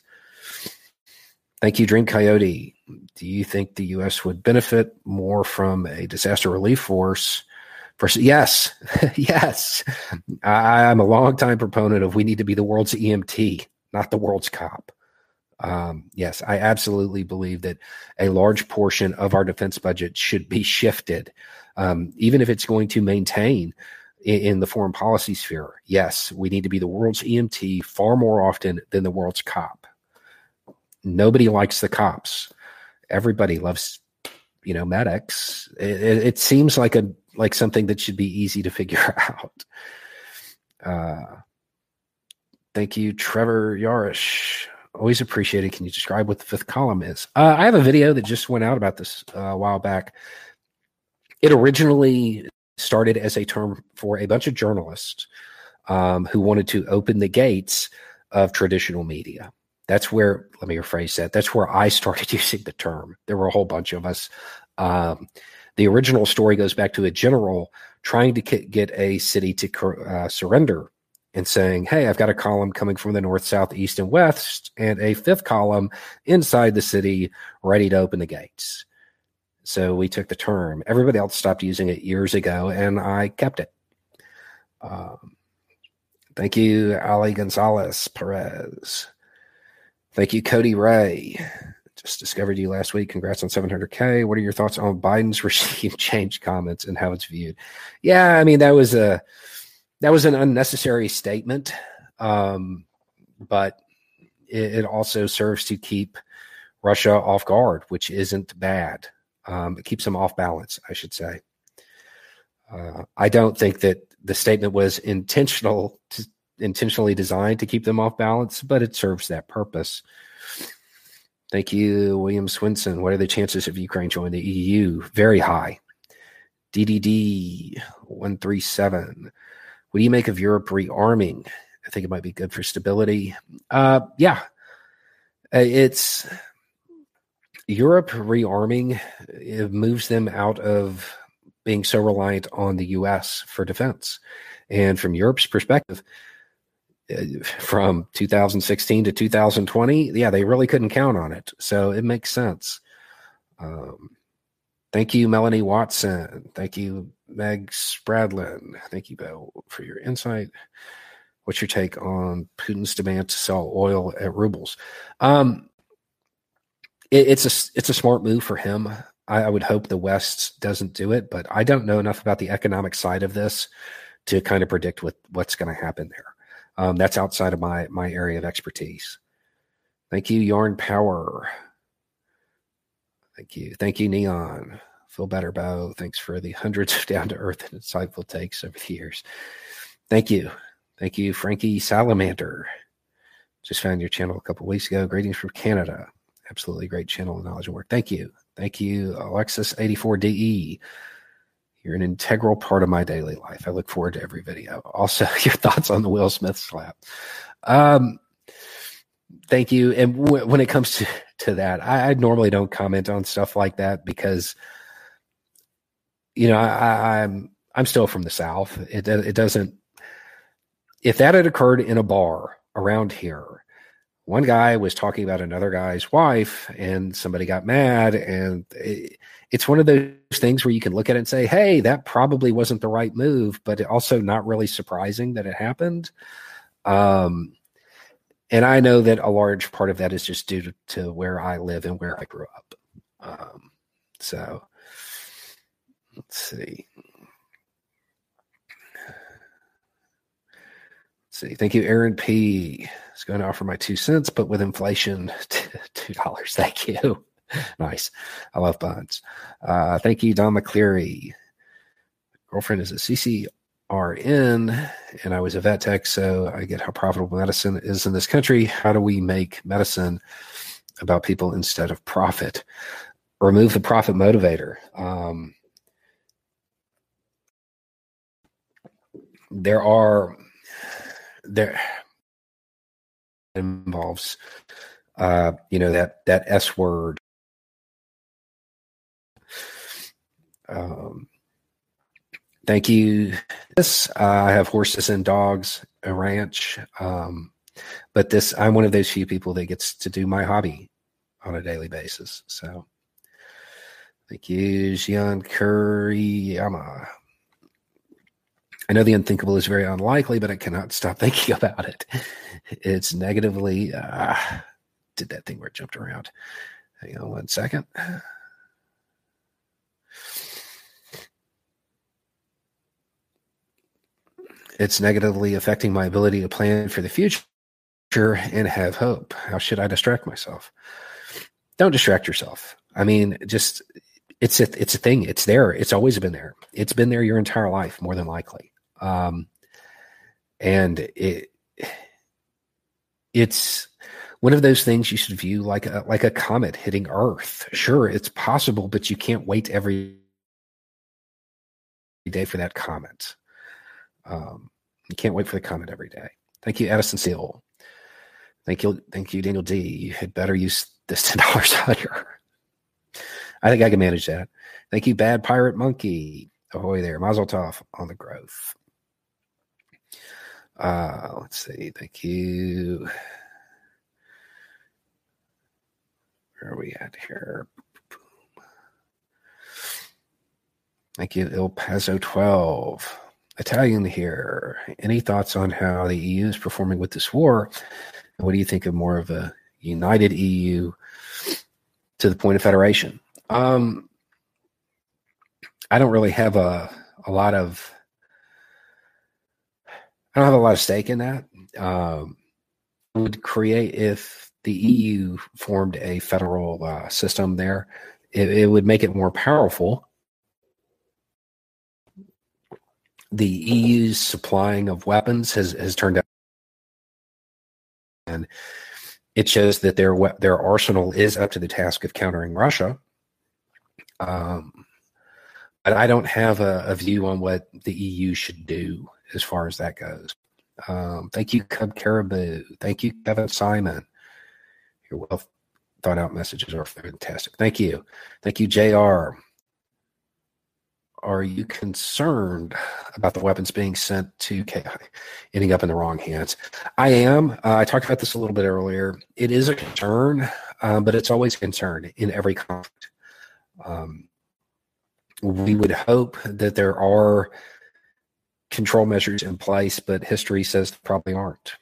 Thank you, Dream Coyote. Do you think the U.S. would benefit more from a disaster relief force? Versus, yes, yes. I, am a longtime proponent of we need to be the world's EMT, not the world's cop. Um, yes, I absolutely believe that a large portion of our defense budget should be shifted, um, even if it's going to maintain in, in the foreign policy sphere. Yes, we need to be the world's EMT far more often than the world's cop nobody likes the cops. Everybody loves, you know, medics. It, it, it seems like a like something that should be easy to figure out. Uh, thank you, Trevor Yarish. always appreciated. Can you describe what the fifth column is? Uh, I have a video that just went out about this uh, a while back. It originally started as a term for a bunch of journalists um, who wanted to open the gates of traditional media. That's where, let me rephrase that. That's where I started using the term. There were a whole bunch of us. Um, the original story goes back to a general trying to get a city to uh, surrender and saying, Hey, I've got a column coming from the north, south, east, and west, and a fifth column inside the city ready to open the gates. So we took the term. Everybody else stopped using it years ago, and I kept it. Um, thank you, Ali Gonzalez Perez. Thank you, Cody Ray. Just discovered you last week. Congrats on 700K. What are your thoughts on Biden's regime change comments and how it's viewed? Yeah, I mean, that was a that was an unnecessary statement, um, but it, it, also serves to keep Russia off guard, which isn't bad. Um, it keeps them off balance, I should say. Uh, I don't think that the statement was intentional, to, intentionally designed to keep them off balance, but it serves that purpose. Thank you, William Swinson. What are the chances of Ukraine joining the EU? Very high. DDD 137. What do you make of Europe rearming? I think it might be good for stability. Uh, yeah, uh, it's Europe rearming. It moves them out of being so reliant on the U.S. for defense. And from Europe's perspective, from 2016 to 2020, yeah, they really couldn't count on it. So it makes sense. Um, thank you, Melanie Watson. Thank you, Meg Spradlin, thank you, Bill, for your insight. What's your take on Putin's demand to sell oil at rubles? Um, it, it's a it's a smart move for him. I, I would hope the West doesn't do it, but I don't know enough about the economic side of this to kind of predict what what's going to happen there. Um, that's outside of my my area of expertise. Thank you, Yarn Power. Thank you, thank you, Neon. Feel better, Beau. Thanks for the hundreds of down to earth and insightful takes over the years. Thank you. Thank you, Frankie Salamander. Just found your channel a couple weeks ago. Greetings from Canada. Absolutely great channel of knowledge and work. Thank you. Thank you, Alexis84DE. You're an integral part of my daily life. I look forward to every video. Also, your thoughts on the Will Smith slap. Um, thank you. And w- when it comes to, to that, I, I normally don't comment on stuff like that because – you know, I, I'm I'm still from the South. It it doesn't. If that had occurred in a bar around here, one guy was talking about another guy's wife, and somebody got mad, and it, it's one of those things where you can look at it and say, "Hey, that probably wasn't the right move," but also not really surprising that it happened. Um, and I know that a large part of that is just due to, to where I live and where I grew up. Um, so Let's see. Let's see. Thank you, Aaron P. Is going to offer my two cents, but with inflation, two dollars. Thank you. nice. I love bonds. Uh, thank you, Don McCleary. Girlfriend is a CCRN, and I was a vet tech, so I get how profitable medicine is in this country. How do we make medicine about people instead of profit? Remove the profit motivator. Um, there are there involves uh you know that that s word um thank you this i have horses and dogs a ranch um but this i'm one of those few people that gets to do my hobby on a daily basis so thank you Jian Kuriyama. I know the unthinkable is very unlikely, but I cannot stop thinking about it. It's negatively. Uh, did that thing where it jumped around? Hang on one second. It's negatively affecting my ability to plan for the future and have hope. How should I distract myself? Don't distract yourself. I mean, just it's a it's a thing. It's there. It's always been there. It's been there your entire life, more than likely. Um, and it it's one of those things you should view like a like a comet hitting Earth. Sure, it's possible, but you can't wait every day for that comet. Um, you can't wait for the comment every day. Thank you, Addison Seal. Thank you, thank you, Daniel D. You had better use this ten dollars here. I think I can manage that. Thank you, Bad Pirate Monkey. Ahoy there, Mazel Tov on the growth. Uh, let's see. Thank you. Where are we at here? Thank you, El Paso 12. Italian here. Any thoughts on how the EU is performing with this war? What do you think of more of a united EU to the point of federation? Um, I don't really have a, a lot of I don't have a lot of stake in that. Um, would create if the EU formed a federal uh, system there, it, it, would make it more powerful. The EU's supplying of weapons has has turned out, and it shows that their their arsenal is up to the task of countering Russia. Um, but I don't have a, a view on what the EU should do as far as that goes. Um, thank you, Cub Caribou. Thank you, Kevin Simon. Your well thought out messages are fantastic. Thank you. Thank you, JR. Are you concerned about the weapons being sent to KI ending up in the wrong hands? I am. Uh, I talked about this a little bit earlier. It is a concern, um, but it's always a concern in every conflict. Um, we would hope that there are control measures in place, but history says probably aren't.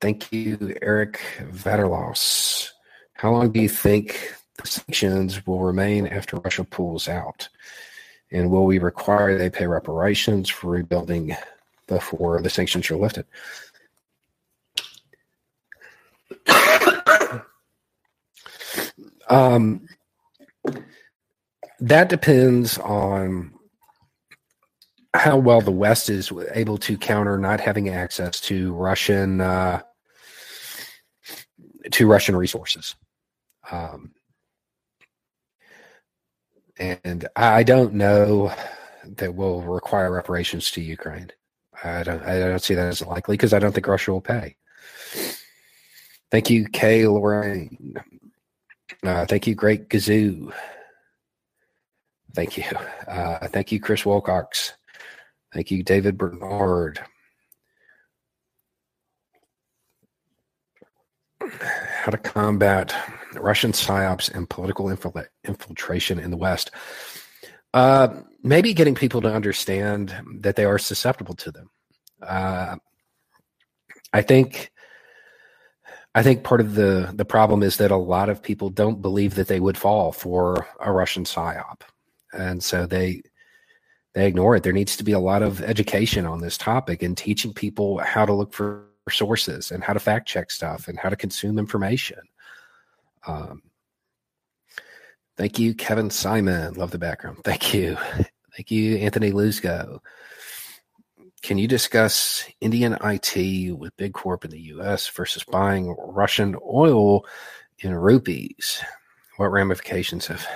Thank you, Eric Vaterlos. How long do you think sanctions will remain after Russia pulls out? And will we require they pay reparations for rebuilding before the sanctions are lifted? um, that depends on how well the West is able to counter not having access to Russian uh, to Russian resources. Um, and I don't know that will require reparations to Ukraine. I don't. I don't see that as likely because I don't think Russia will pay. Thank you, Kay Lorraine. Uh, thank you, Great Gazoo. Thank you. Uh, thank you, Chris Wilcox. Thank you, David Bernard. How to combat Russian psyops and political infil- infiltration in the West. Uh, maybe getting people to understand that they are susceptible to them. Uh, I think. I think part of the the problem is that a lot of people don't believe that they would fall for a Russian psyop, and so they they ignore it. There needs to be a lot of education on this topic and teaching people how to look for sources and how to fact check stuff and how to consume information. Um, thank you, Kevin Simon. Love the background. Thank you. Thank you, Anthony Lusco. Can you discuss Indian IT with Big Corp in the US versus buying Russian oil in rupees? What ramifications have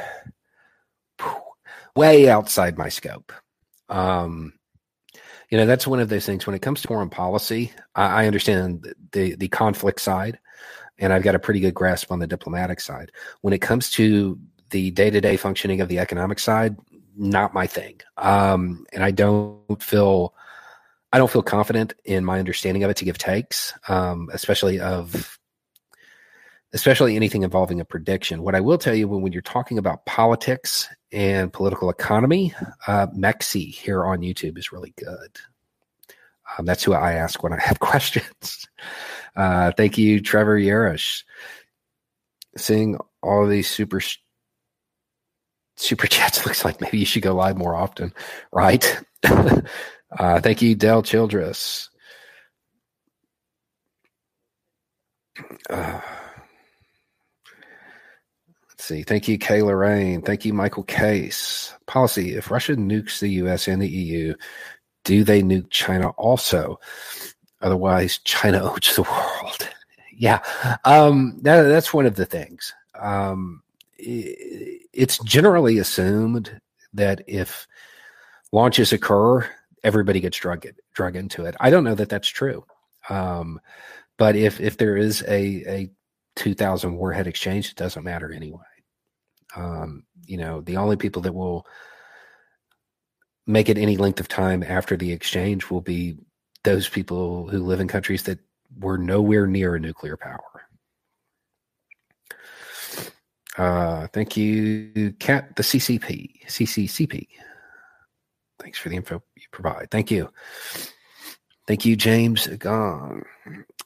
way outside my scope? Um, you know, that's one of those things. When it comes to foreign policy, I, I understand the the conflict side, and I've got a pretty good grasp on the diplomatic side. When it comes to the day to day functioning of the economic side, not my thing. Um, and I don't feel I don't feel confident in my understanding of it to give takes, um, especially of especially anything involving a prediction. What I will tell you when, when you're talking about politics and political economy, uh, Mexie here on YouTube is really good. Um, that's who I ask when I have questions. Uh, thank you, Trevor Yerish. Seeing all these super super chats looks like maybe you should go live more often, right? uh, thank you, Dell Childress. Uh, let's see. Thank you, Kay Lorraine. Thank you, Michael Case. Policy If Russia nukes the US and the EU, do they nuke China also? Otherwise, China owns the world. yeah, um, that, that's one of the things. Um, it's generally assumed that if launches occur, everybody gets drug drug into it. I don't know that that's true, um, but if if there is a a 2,000 warhead exchange, it doesn't matter anyway. Um, you know, the only people that will make it any length of time after the exchange will be those people who live in countries that were nowhere near a nuclear power. Uh, thank you, Cat, the CCP, CCCP. Thanks for the info you provide. Thank you. Thank you, James Gong.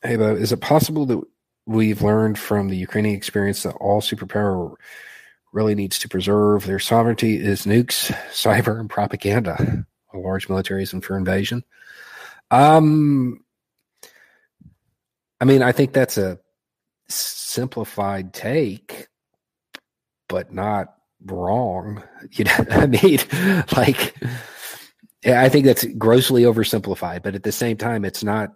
Hey, Beau, is it possible that we've learned from the Ukrainian experience that all superpower really needs to preserve their sovereignty is nukes, cyber, and propaganda, a large militarism for invasion? Um, I mean, I think that's a simplified take, but not wrong. You know, I mean, like, I think that's grossly oversimplified, but at the same time, it's not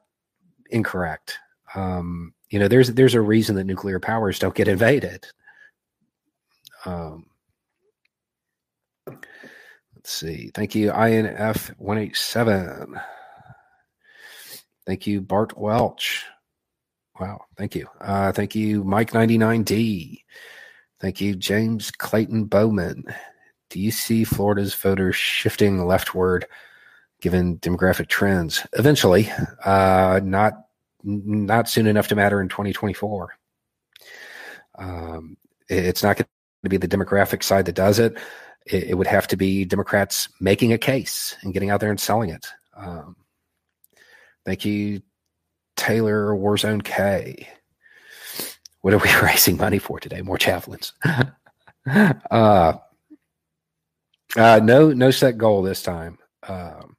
incorrect. Um, you know, there's there's a reason that nuclear powers don't get invaded. Um, let's see. Thank you, INF one eight seven. Thank you, Bart Welch. Wow. Thank you. Uh, thank you, Mike99D. Thank you, James Clayton Bowman. Do you see Florida's voters shifting leftward given demographic trends? Eventually, uh, not not soon enough to matter in 2024. Um, it's not going to be the demographic side that does it. it. it. would have to be Democrats making a case and getting out there and selling it. Um, thank you, Taylor Warzone K. What are we raising money for today? More javelins. uh, uh, no, no set goal this time. Um,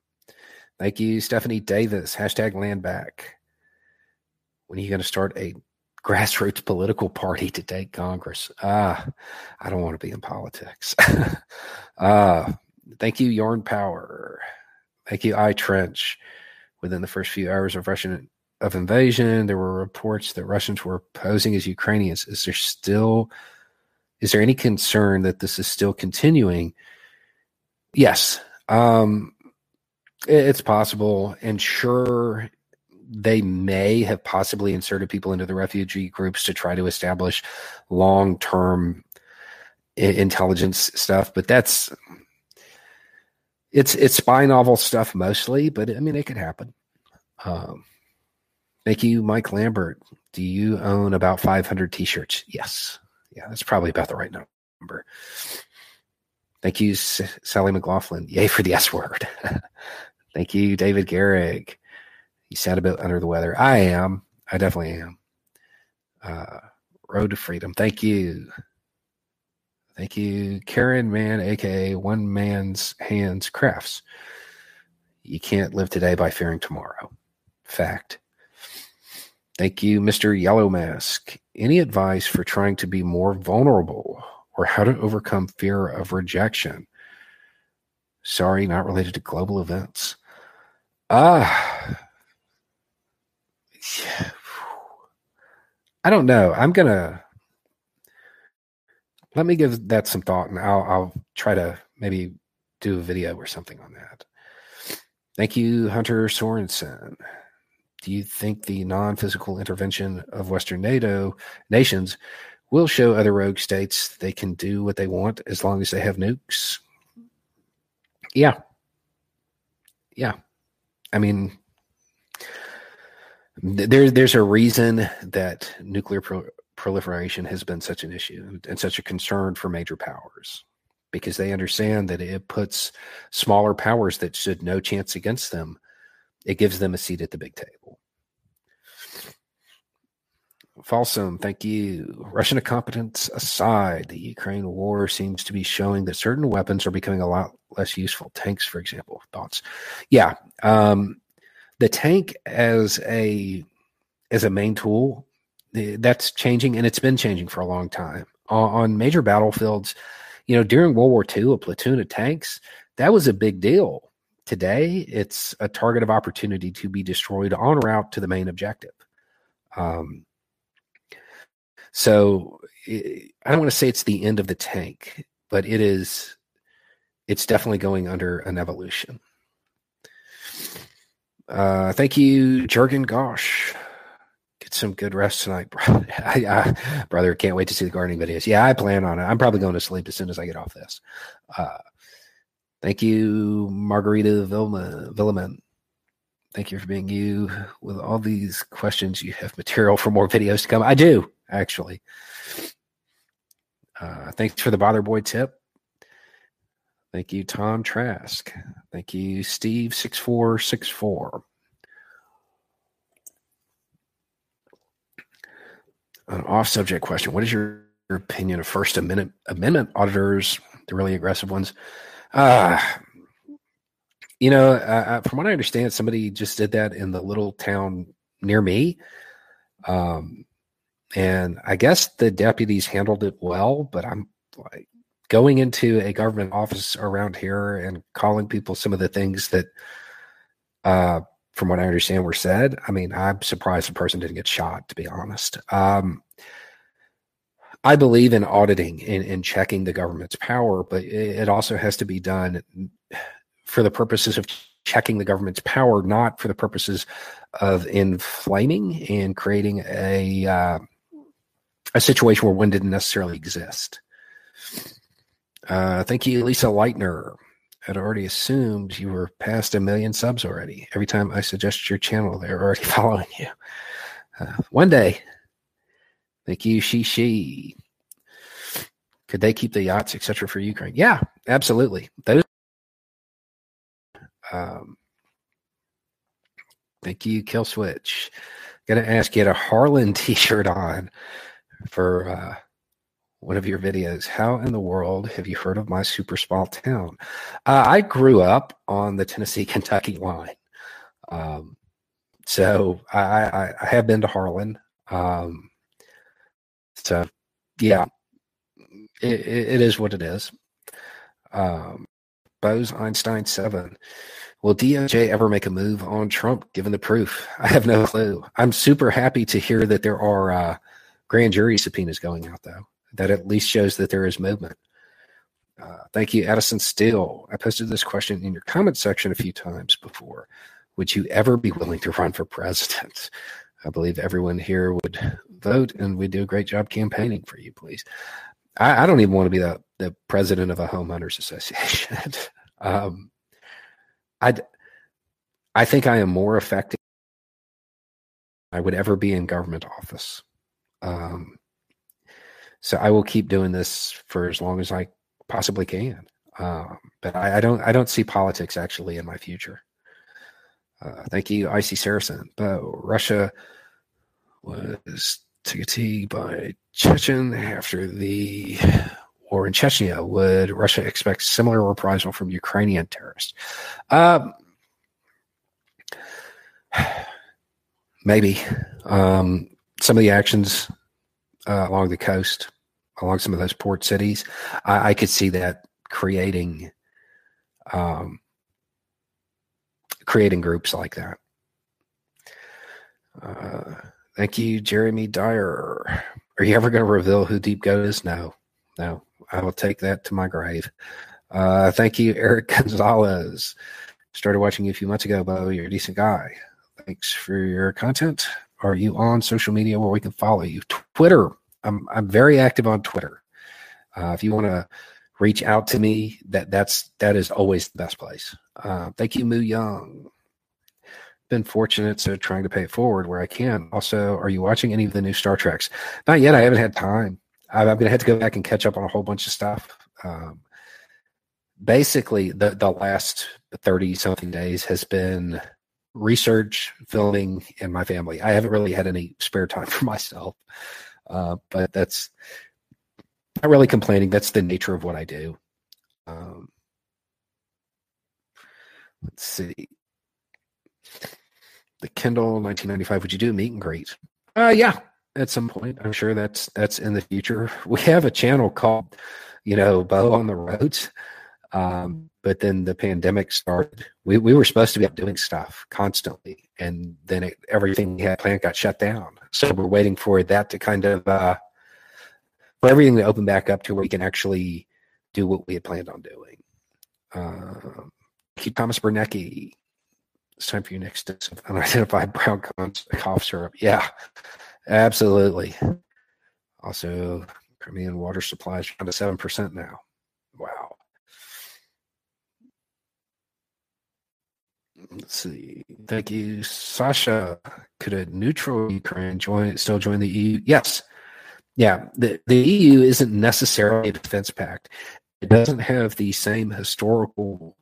thank you, Stephanie Davis. Hashtag land back. When are you going to start a grassroots political party to take Congress? Ah, I don't want to be in politics. uh, thank you, Yarn Power. Thank you, I Trench. Within the first few hours of Russian of invasion. There were reports that Russians were posing as Ukrainians. Is there still is there any concern that this is still continuing? Yes. Um, it's possible. And sure, they may have possibly inserted people into the refugee groups to try to establish long term intelligence stuff, but that's it's it's spy novel stuff mostly, but I mean it could happen. Um, Thank you, Mike Lambert. Do you own about 500 t shirts? Yes. Yeah, that's probably about the right number. Thank you, S- Sally McLaughlin. Yay for the S word. Thank you, David Garrig. You sound a bit under the weather. I am. I definitely am. Uh, Road to Freedom. Thank you. Thank you, Karen Man, aka One Man's Hands Crafts. You can't live today by fearing tomorrow. Fact. Thank you, Mr. Yellow Mask. Any advice for trying to be more vulnerable or how to overcome fear of rejection? Sorry, not related to global events. Ah. Yeah. I don't know. I'm going to let me give that some thought and I'll, I'll try to maybe do a video or something on that. Thank you, Hunter Sorensen do you think the non physical intervention of Western NATO nations will show other rogue states they can do what they want as long as they have nukes? Yeah. Yeah. I mean, there, there's a reason that nuclear pro- proliferation has been such an issue and such a concern for major powers because they understand that it puts smaller powers that stood no chance against them it gives them a seat at the big table. Falsum, thank you. Russian incompetence aside, the Ukraine war seems to be showing that certain weapons are becoming a lot less useful. Tanks, for example. Thoughts? Yeah, um, the tank as a as a main tool that's changing, and it's been changing for a long time on, on major battlefields. You know, during World War II, a platoon of tanks that was a big deal Today, it's a target of opportunity to be destroyed en route to the main objective. Um, So I don't want to say it's the end of the tank, but it is. It's definitely going under an evolution. Uh, thank you, Jurgen Gosh. Some good rest tonight, brother. I, brother. Can't wait to see the gardening videos. Yeah, I plan on it. I'm probably going to sleep as soon as I get off this. Uh, thank you, Margarita Vilma Villaman. Thank you for being you. With all these questions, you have material for more videos to come. I do actually. Uh, thanks for the bother boy tip. Thank you, Tom Trask. Thank you, Steve6464. An off subject question. What is your, your opinion of First Amendment, Amendment auditors, the really aggressive ones? Uh, you know, uh, from what I understand, somebody just did that in the little town near me. Um, and I guess the deputies handled it well, but I'm like, going into a government office around here and calling people some of the things that, uh, from what I understand, were said. I mean, I'm surprised the person didn't get shot, to be honest. Um, I believe in auditing and, and, checking the government's power, but it also has to be done for the purposes of checking the government's power, not for the purposes of inflaming and creating a uh, a situation where one didn't necessarily exist. Uh, thank you, Lisa Leitner. I'd already assumed you were past a million subs already. Every time I suggest your channel, they're already following you. Uh, one day. Thank you, She She. Could they keep the yachts, etc., for Ukraine? Yeah, absolutely. Those. Um, thank you, Kill Switch. Gonna ask you had a Harlan T-shirt on for uh, one of your videos. How in the world have you heard of my super small town? Uh, I grew up on the Tennessee Kentucky line. Um, so I, I, I, have been to Harlan. Um, so yeah, it, it is what it is. Um, Bose Einstein 7. Will DOJ ever make a move on Trump given the proof? I have no clue. I'm super happy to hear that there are uh, grand jury subpoenas going out, though that at least shows that there is movement. Uh, thank you, Addison Steele. I posted this question in your comment section a few times before. Would you ever be willing to run for president? I believe everyone here would vote, and we do a great job campaigning for you, please. I, I don't even want to be the, the president of a homeowners association. um, I I think I am more effective I would ever be in government office. Um, so I will keep doing this for as long as I possibly can. Um, but I, I, don't I don't see politics actually in my future. Uh, thank you, Icy Saracen. But Russia was taken by Chechen after the war in Chechnya. Would Russia expect similar reprisal from Ukrainian terrorists? Um, maybe. Um, some of the actions uh, along the coast along some of those port cities, I, I could see that creating um, creating groups like that. Uh, thank you, Jeremy Dyer. Are you ever going to reveal who Deep Goat is? No, no. I will take that to my grave. Uh, thank you, Eric Gonzalez. Started watching you a few months ago, Beau. You're a decent guy. Thanks for your content. Are you on social media where we can follow you? Twitter I'm I'm very active on Twitter. Uh, if you want to reach out to me, that that's that is always the best place. Uh, thank you, Moo Young. Been fortunate, so trying to pay it forward where I can. Also, are you watching any of the new Star Treks? Not yet. I haven't had time. I'm, I'm going to have to go back and catch up on a whole bunch of stuff. Um, basically, the the last thirty something days has been research, filming, and my family. I haven't really had any spare time for myself. Uh, but that's not really complaining. That's the nature of what I do. Um, let's see. The Kindle 1995. Would you do a meet and greet? Uh, yeah, at some point. I'm sure that's that's in the future. We have a channel called, you know, Beau on the Roads. Um, but then the pandemic started. We we were supposed to be doing stuff constantly, and then it, everything we had planned got shut down. So we're waiting for that to kind of uh, for everything to open back up to where we can actually do what we had planned on doing. Keep Thomas Bernecki. It's time for you next unidentified brown cough syrup. Yeah, absolutely. Also, Crimean water supply is down to seven percent now. Wow. Let's see. Thank you, Sasha. Could a neutral Ukraine join still join the EU? Yes. Yeah. The the EU isn't necessarily a defense pact. It doesn't have the same historical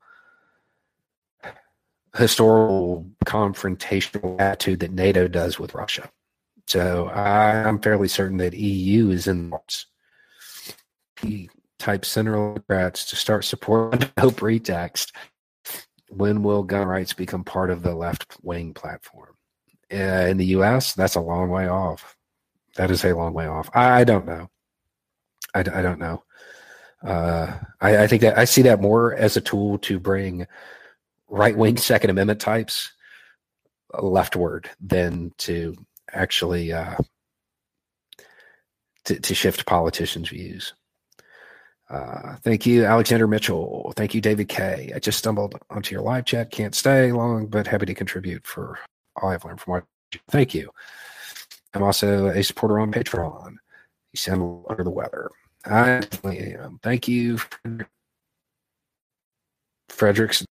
historical confrontational attitude that NATO does with Russia. So I'm fairly certain that EU is in the type center Democrats to start supporting no pretext. When will gun rights become part of the left wing platform? Uh, in the U.S., that's a long way off. That is a long way off. I, I don't know. I, I, don't know. Uh, I, I think that I see that more as a tool to bring right wing Second Amendment types leftward than to actually uh, to, to shift politicians' views. Uh, thank you, Alexander Mitchell. Thank you, David K. I just stumbled onto your live chat. Can't stay long, but happy to contribute for all I've learned from what. Thank you. I'm also a supporter on Patreon. You sound under the weather. I definitely am. Thank you, Fredericks.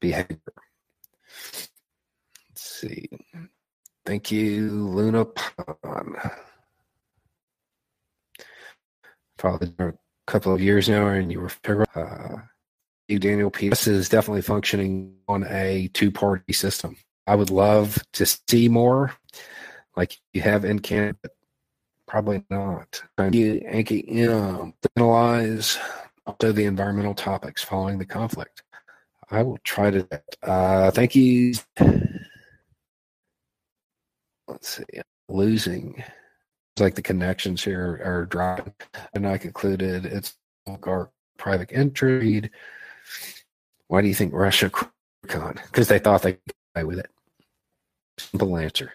Behavior. Let's see. Thank you, Luna Pond. Followed a couple of years now, and you were uh, you, Daniel P. This is definitely functioning on a two-party system. I would love to see more, like you have in Canada, but probably not. You, Anki, you analyze also the environmental topics following the conflict. I will try to. Uh, thank you let's see, losing. It's like the connections here are dropping. And I concluded it's our private intrigue. Why do you think Russia con? Because they thought they could get away with it. Simple answer.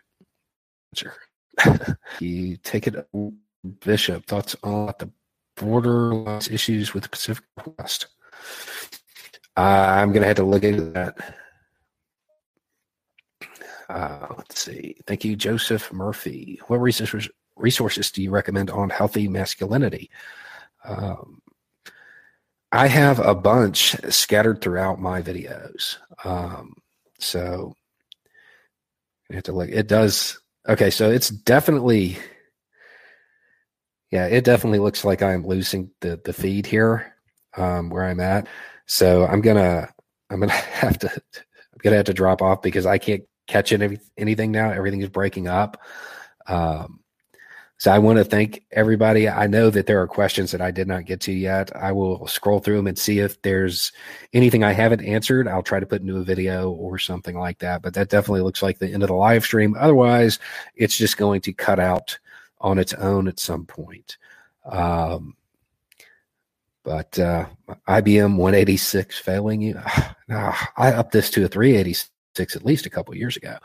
Answer. you take it, Bishop. Thoughts on the border issues with the Pacific West. Uh, I'm going to have to look into that. Uh, let's see. Thank you, Joseph Murphy. What resources resources do you recommend on healthy masculinity? Um, I have a bunch scattered throughout my videos. Um, so you have to look. It does. Okay, so it's definitely. Yeah, it definitely looks like I'm losing the the feed here, um, where I'm at. So I'm gonna I'm gonna have to I'm gonna have to drop off because I can't catching any, anything now. Everything is breaking up. Um, so I want to thank everybody. I know that there are questions that I did not get to yet. I will scroll through them and see if there's anything I haven't answered. I'll try to put into a video or something like that. But that definitely looks like the end of the live stream. Otherwise, it's just going to cut out on its own at some point. Um, but uh, IBM 186 failing you. I upped this to a 386 six at least a couple years ago.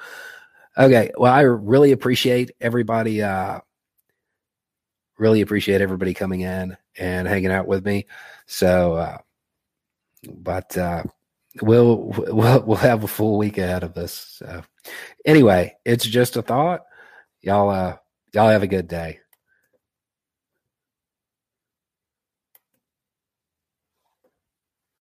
Okay, well, I really appreciate everybody. Uh, really appreciate everybody coming in and hanging out with me. So, uh, but uh, we'll we'll we'll have a full week ahead of this. So, anyway, it's just a thought. Y'all, uh, y'all have a good day.